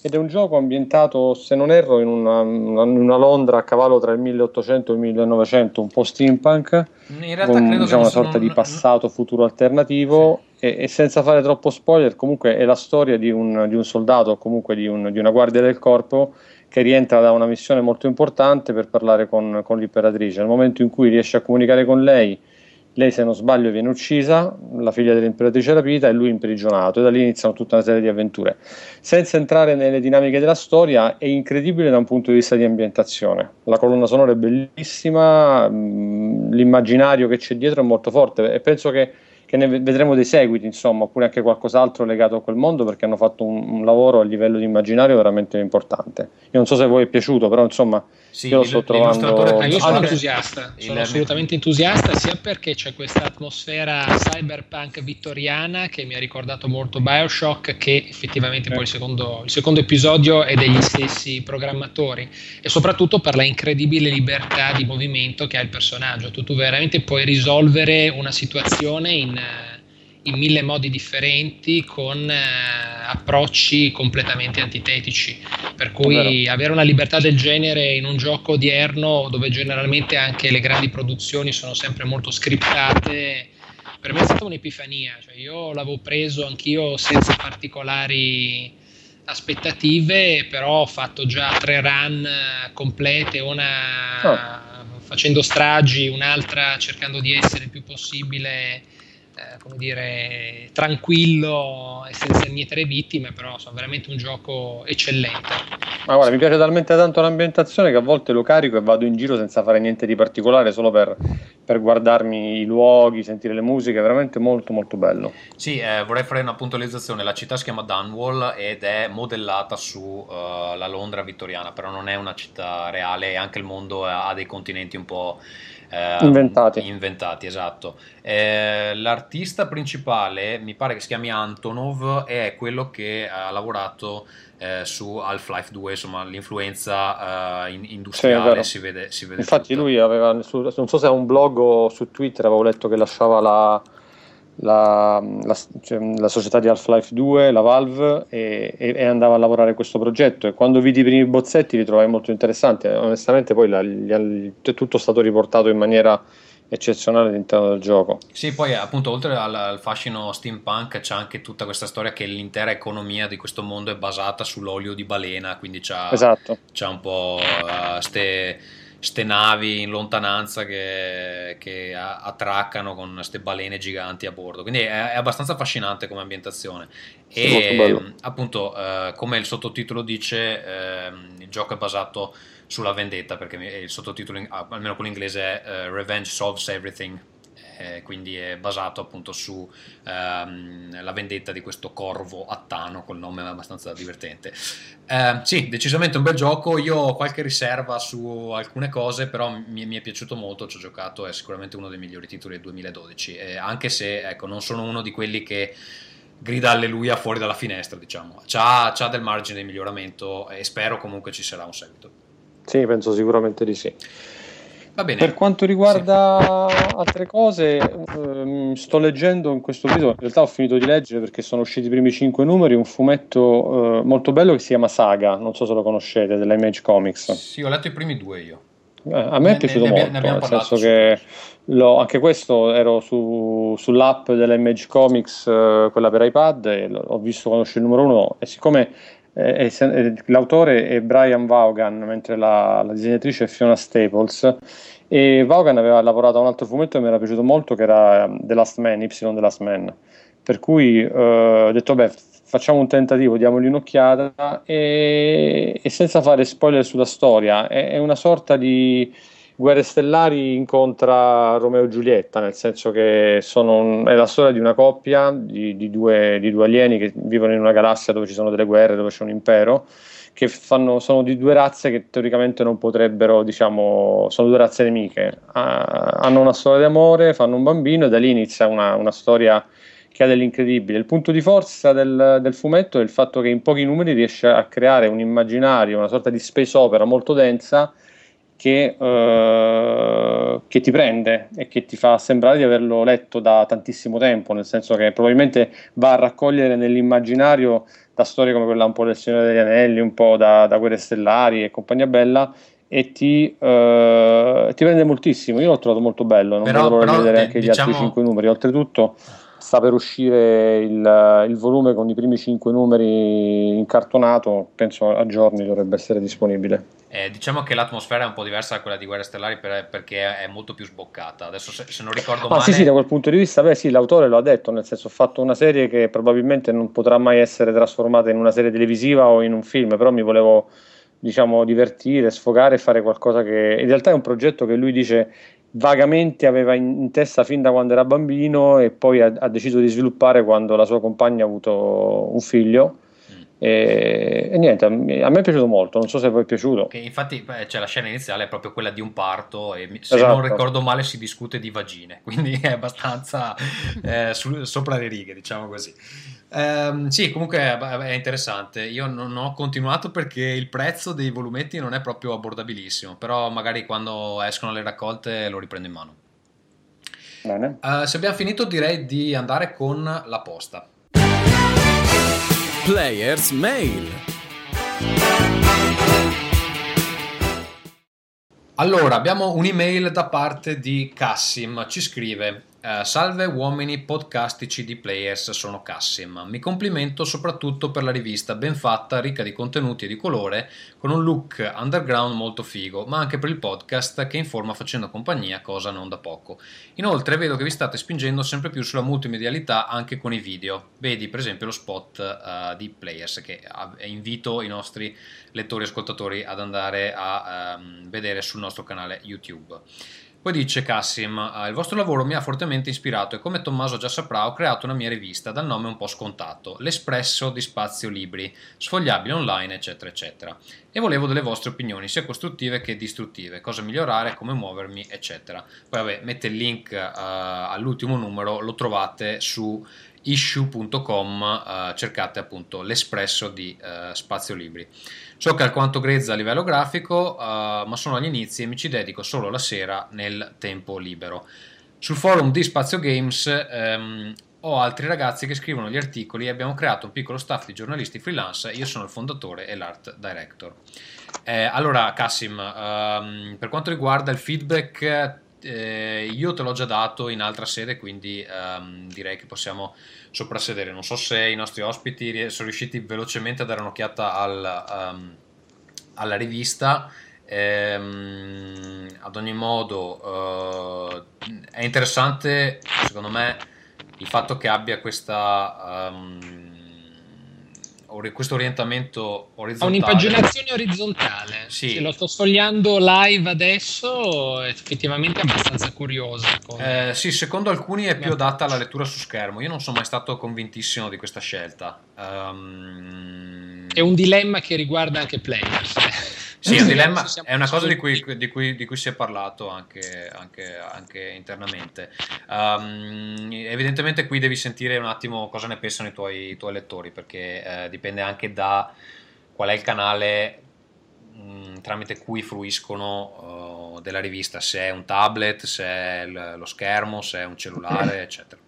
ed è un gioco ambientato, se non erro, in una, una, Londra a cavallo tra il 1800 e il 1900, un po' steampunk, in realtà con credo diciamo, una sorta non... di passato futuro alternativo sì. e, e, senza fare troppo spoiler, comunque è la storia di un, di un soldato o comunque di, un, di, una guardia del corpo che rientra da una missione molto importante per parlare con, con l'imperatrice. Nel momento in cui riesce a comunicare con lei lei se non sbaglio viene uccisa, la figlia dell'imperatrice rapita e lui imprigionato e da lì iniziano tutta una serie di avventure. Senza entrare nelle dinamiche della storia, è incredibile da un punto di vista di ambientazione. La colonna sonora è bellissima, mm, l'immaginario che c'è dietro è molto forte e penso che, che ne vedremo dei seguiti, insomma, oppure anche qualcos'altro legato a quel mondo perché hanno fatto un, un lavoro a livello di immaginario veramente importante. Io non so se a voi è piaciuto, però insomma sì, io sto trovando. Ah, io sono entusiasta, sono assolutamente entusiasta sia perché c'è questa atmosfera cyberpunk vittoriana che mi ha ricordato molto Bioshock, che effettivamente eh. poi il secondo, il secondo, episodio è degli stessi programmatori, e soprattutto per la incredibile libertà di movimento che ha il personaggio. Tu, tu veramente puoi risolvere una situazione in in mille modi differenti con eh, approcci completamente antitetici. Per cui avere una libertà del genere in un gioco odierno dove generalmente anche le grandi produzioni sono sempre molto scriptate, per me è stata un'epifania. Cioè io l'avevo preso anch'io senza particolari aspettative, però ho fatto già tre run complete, una oh. facendo stragi, un'altra cercando di essere il più possibile eh, come dire, tranquillo e senza mietere vittime, però sono veramente un gioco eccellente. Ma guarda, mi piace talmente tanto l'ambientazione che a volte lo carico e vado in giro senza fare niente di particolare, solo per, per guardarmi i luoghi, sentire le musiche, veramente molto molto bello. Sì, eh, vorrei fare una puntualizzazione, la città si chiama Dunwall ed è modellata sulla uh, Londra vittoriana, però non è una città reale e anche il mondo ha dei continenti un po' Eh, inventati. inventati. esatto. Eh, l'artista principale mi pare che si chiami Antonov è quello che ha lavorato eh, su Half-Life 2, insomma l'influenza eh, industriale sì, si, vede, si vede. Infatti tutta. lui aveva, non so se ha un blog o su Twitter, avevo letto che lasciava la la, la, cioè, la, società di Half-Life 2, la Valve, e, e, andava a lavorare questo progetto. E quando vidi i primi bozzetti li trovai molto interessanti. Onestamente, poi la, gli, è tutto stato riportato in maniera eccezionale all'interno del gioco. Sì, poi appunto oltre al, al, fascino steampunk c'è anche tutta questa storia che l'intera economia di questo mondo è basata sull'olio di balena, quindi c'ha, esatto. un po' uh, ste ste navi in lontananza che, che attraccano con queste balene giganti a bordo. Quindi è, è abbastanza affascinante come ambientazione. E appunto, eh, come il sottotitolo dice, eh, il gioco è basato sulla vendetta, perché il sottotitolo, almeno quello inglese, è uh, Revenge Solves Everything eh, quindi è basato appunto sulla ehm, vendetta di questo corvo attano, col nome abbastanza divertente. Eh, sì, decisamente un bel gioco, io ho qualche riserva su alcune cose, però mi, mi è piaciuto molto, ci ho giocato, è sicuramente uno dei migliori titoli del 2012, eh, anche se ecco, non sono uno di quelli che grida alleluia fuori dalla finestra, diciamo. C'ha, c'ha del margine di miglioramento e spero comunque ci sarà un seguito. Sì, penso sicuramente di sì. Per quanto riguarda sì. altre cose, ehm, sto leggendo in questo video, in realtà ho finito di leggere perché sono usciti i primi cinque numeri, un fumetto eh, molto bello che si chiama Saga, non so se lo conoscete, della Image Comics. Sì, ho letto i primi due io. Eh, a me ne, è piaciuto ne, molto, ne nel senso che lo, anche questo ero su, sull'app della Image Comics, eh, quella per iPad, e ho visto quando uscì il numero uno e siccome eh, eh, l'autore è Brian Vaughan, mentre la, la, disegnatrice è Fiona Staples. E Vaughan aveva lavorato a un altro fumetto che mi era piaciuto molto, che era um, The Last Man, Y The Last Man. Per cui eh, ho detto, beh, facciamo un tentativo, diamogli un'occhiata e, e senza fare spoiler sulla storia. È, è una sorta di Guerre Stellari incontra Romeo e Giulietta, nel senso che un, è la storia di una coppia di, di, due, di, due, alieni che vivono in una galassia dove ci sono delle guerre, dove c'è un impero, che fanno, sono di due razze che teoricamente non potrebbero, diciamo, sono due razze nemiche. Ah, hanno una storia d'amore, fanno un bambino e da lì inizia una, una storia che ha dell'incredibile. Il punto di forza del, del, fumetto è il fatto che in pochi numeri riesce a creare un immaginario, una sorta di space opera molto densa che, uh, che, ti prende e che ti fa sembrare di averlo letto da tantissimo tempo, nel senso che probabilmente va a raccogliere nell'immaginario da storie come quella un po' del Signore degli Anelli, un po' da, da Guerre Stellari e compagnia bella e ti, uh, ti prende moltissimo. Io l'ho trovato molto bello, non però, vedo l'ora di vedere anche diciamo... gli altri diciamo cinque numeri. Oltretutto sta per uscire il, il, volume con i primi cinque numeri incartonato, penso a giorni dovrebbe essere disponibile. Eh, diciamo che l'atmosfera è un po' diversa da quella di Guerre Stellari per, perché è molto più sboccata. Adesso se, se non ricordo ah, male... Sì, sì, da quel punto di vista, beh sì, l'autore lo ha detto, nel senso ho fatto una serie che probabilmente non potrà mai essere trasformata in una serie televisiva o in un film, però mi volevo diciamo divertire, sfogare e fare qualcosa che in realtà è un progetto che lui dice vagamente aveva in, testa fin da quando era bambino e poi ha, ha, deciso di sviluppare quando la sua compagna ha avuto un figlio. E, e, niente, a me, è piaciuto molto, non so se a voi è piaciuto. Che infatti cioè, la scena iniziale è proprio quella di un parto e se esatto. non ricordo male si discute di vagine, quindi è abbastanza eh, su, sopra le righe, diciamo così. Um, sì, comunque è interessante. Io non ho continuato perché il prezzo dei volumetti non è proprio abbordabilissimo, però magari quando escono le raccolte lo riprendo in mano. Bene. Uh, se abbiamo finito direi di andare con la posta. Players Mail. Allora, abbiamo un'email da parte di Cassim, ci scrive Uh, salve uomini podcastici di Players, sono Cassim. Mi complimento soprattutto per la rivista ben fatta, ricca di contenuti e di colore, con un look underground molto figo, ma anche per il podcast che informa facendo compagnia, cosa non da poco. Inoltre vedo che vi state spingendo sempre più sulla multimedialità anche con i video. Vedi per esempio lo spot uh, di Players che invito i nostri lettori e ascoltatori ad andare a um, vedere sul nostro canale YouTube. Poi dice Cassim, ah, il vostro lavoro mi ha fortemente ispirato e come Tommaso già saprà ho creato una mia rivista dal nome un po' scontato, L'Espresso di Spazio Libri, sfogliabile online eccetera eccetera. E volevo delle vostre opinioni, sia costruttive che distruttive, cosa migliorare, come muovermi eccetera. Poi vabbè, mette il link uh, all'ultimo numero, lo trovate su issue.com, uh, cercate appunto L'Espresso di uh, Spazio Libri. So che alquanto grezza a livello grafico, uh, ma sono agli inizi e mi ci dedico solo la sera nel tempo libero. Sul forum di Spazio Games um, ho altri ragazzi che scrivono gli articoli e abbiamo creato un piccolo staff di giornalisti freelance. Io sono il fondatore e l'art director. Eh, allora, Cassim, um, per quanto riguarda il feedback, eh, io te l'ho già dato in altra sede, quindi um, direi che possiamo soprassedere. Non so se i nostri ospiti sono riusciti velocemente a dare un'occhiata al, um, alla rivista. Ehm, ad ogni modo, uh, è interessante secondo me il fatto che abbia questa. Um, questo orientamento orizzontale. Ha un'impaginazione orizzontale. Sì. Se lo sto sfogliando live adesso, effettivamente è abbastanza curioso. Eh, sì, secondo alcuni è più adatta alla lettura su schermo. Io non sono mai stato convintissimo di questa scelta. Um... È un dilemma che riguarda anche players. Sì, è un dilemma, è una cosa di cui, di cui, di cui si è parlato anche, anche, anche internamente. Um, evidentemente qui devi sentire un attimo cosa ne pensano i tuoi, i tuoi lettori, perché eh, dipende anche da qual è il canale mh, mm, tramite cui fruiscono uh, della rivista, se è un tablet, se è l- lo schermo, se è un cellulare, eccetera.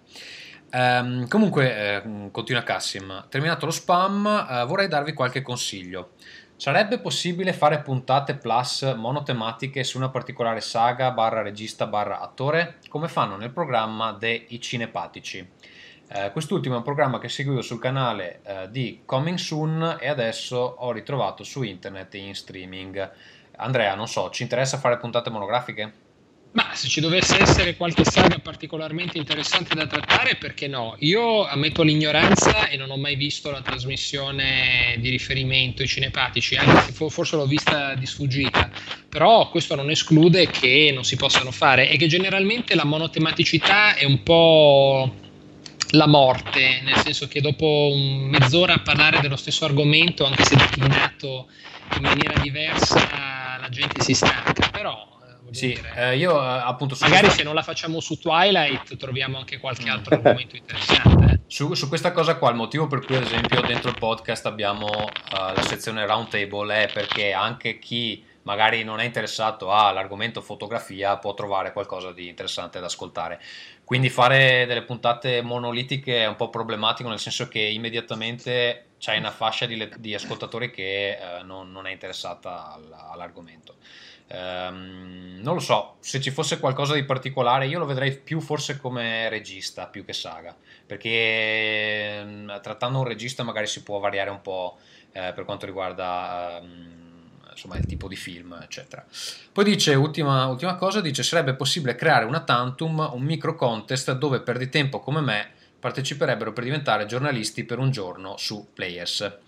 Um, comunque, eh, continua Cassim, terminato lo spam, uh, vorrei darvi qualche consiglio. Sarebbe possibile fare puntate plus monotematiche su una particolare saga barra regista barra attore, come fanno nel programma dei Cinepatici? Eh, quest'ultimo è un programma che seguivo sul canale eh, di Coming Soon e adesso ho ritrovato su internet in streaming. Andrea, non so, ci interessa fare puntate monografiche? Ma se ci dovesse essere qualche saga particolarmente interessante da trattare, perché no? Io ammetto l'ignoranza e non ho mai visto la trasmissione di riferimento, i cinepatici, anche se forse l'ho vista di sfuggita, però questo non esclude che non si possano fare e che generalmente la monotematicità è un po' la morte, nel senso che dopo mezz'ora a parlare dello stesso argomento, anche se declinato in maniera diversa, la gente si stanca, però sì, eh, io eh, appunto... Magari questo... se non la facciamo su Twilight troviamo anche qualche mm. altro argomento interessante. Eh. Su, su, questa cosa qua, il motivo per cui ad esempio dentro il podcast abbiamo uh, la sezione roundtable è perché anche chi magari non è interessato all'argomento fotografia può trovare qualcosa di interessante da ascoltare. Quindi fare delle puntate monolitiche è un po' problematico nel senso che immediatamente c'è una fascia di, di ascoltatori che uh, non, non, è interessata all'argomento. Um, non lo so, se ci fosse qualcosa di particolare, io lo vedrei più forse come regista più che saga, perché um, trattando un regista magari si può variare un po' eh, per quanto riguarda um, insomma, il tipo di film, eccetera. Poi dice, ultima, ultima cosa, dice sarebbe possibile creare una tantum, un micro contest dove per di tempo come me parteciperebbero per diventare giornalisti per un giorno su Players.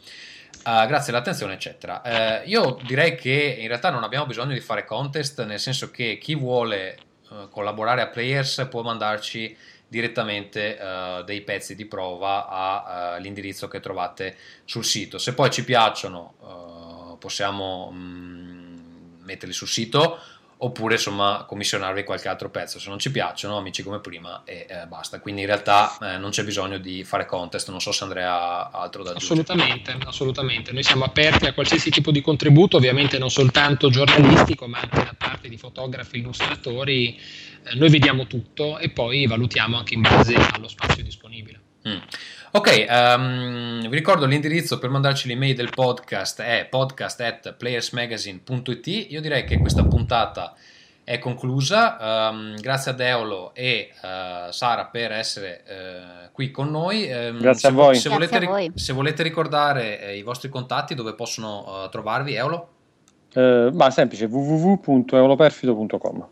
Uh, grazie all'attenzione, eccetera. Uh, io direi che in realtà non abbiamo bisogno di fare contest, nel senso che chi vuole uh, collaborare a Players può mandarci direttamente dei pezzi di prova all'indirizzo che trovate sul sito. Se poi ci piacciono, possiamo mh, mm, metterli sul sito oppure insomma commissionarvi qualche altro pezzo se non ci piacciono amici come prima e eh, basta. Quindi in realtà eh, non c'è bisogno di fare contest. Non so se Andrea ha altro da aggiungere. Assolutamente assolutamente. Noi siamo aperti a qualsiasi tipo di contributo ovviamente non soltanto giornalistico ma anche da parte di fotografi illustratori. Eh, noi vediamo tutto e poi valutiamo anche in base allo spazio disponibile mm. Ok, um, vi ricordo l'indirizzo per mandarci l'email del podcast è podcast at playersmagazine.it. Io direi che questa puntata è conclusa. Um, grazie a Deolo e uh, Sara per essere uh, qui con noi. Um, grazie se, a voi. Se, volete, a voi. se volete, ricordare eh, i vostri contatti, dove possono uh, trovarvi, Eolo? ma semplice, www.eoloperfido.com.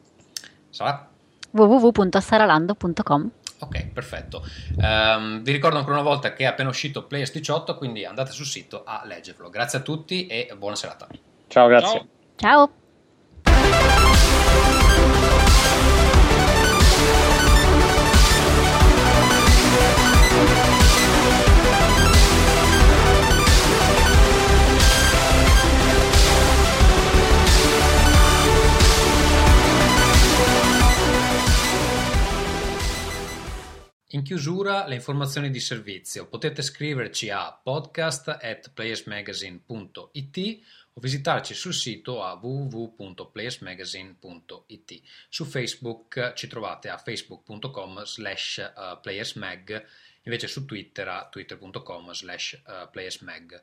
Sara? www.saralando.com. Ok, perfetto. Um, vi ricordo ancora una volta che è appena uscito Players 18, quindi andate sul sito a leggerlo. Grazie a tutti e buona serata. Ciao, grazie. Ciao. Ciao. In chiusura le informazioni di servizio. Potete scriverci a podcast at playersmagazine.it o visitarci sul sito a www.playersmagazine.it. Su Facebook ci trovate a facebook.com slash eh, playersmag, invece su Twitter a twitter.com slash eh, playersmag.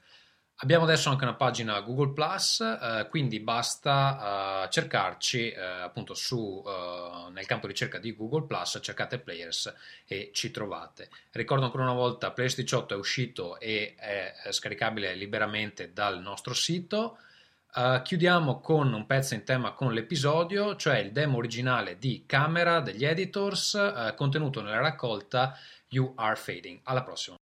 Abbiamo adesso anche una pagina Google Plus, eh, quindi basta eh, cercarci eh, appunto su, eh, nel campo ricerca di Google Plus, cercate Players e ci trovate. Ricordo ancora una volta, Players 18 è uscito e è scaricabile liberamente dal nostro sito. Uh, chiudiamo con un pezzo in tema con l'episodio, cioè il demo originale di Camera degli Editors, uh, contenuto nella raccolta You Are Fading. Alla prossima.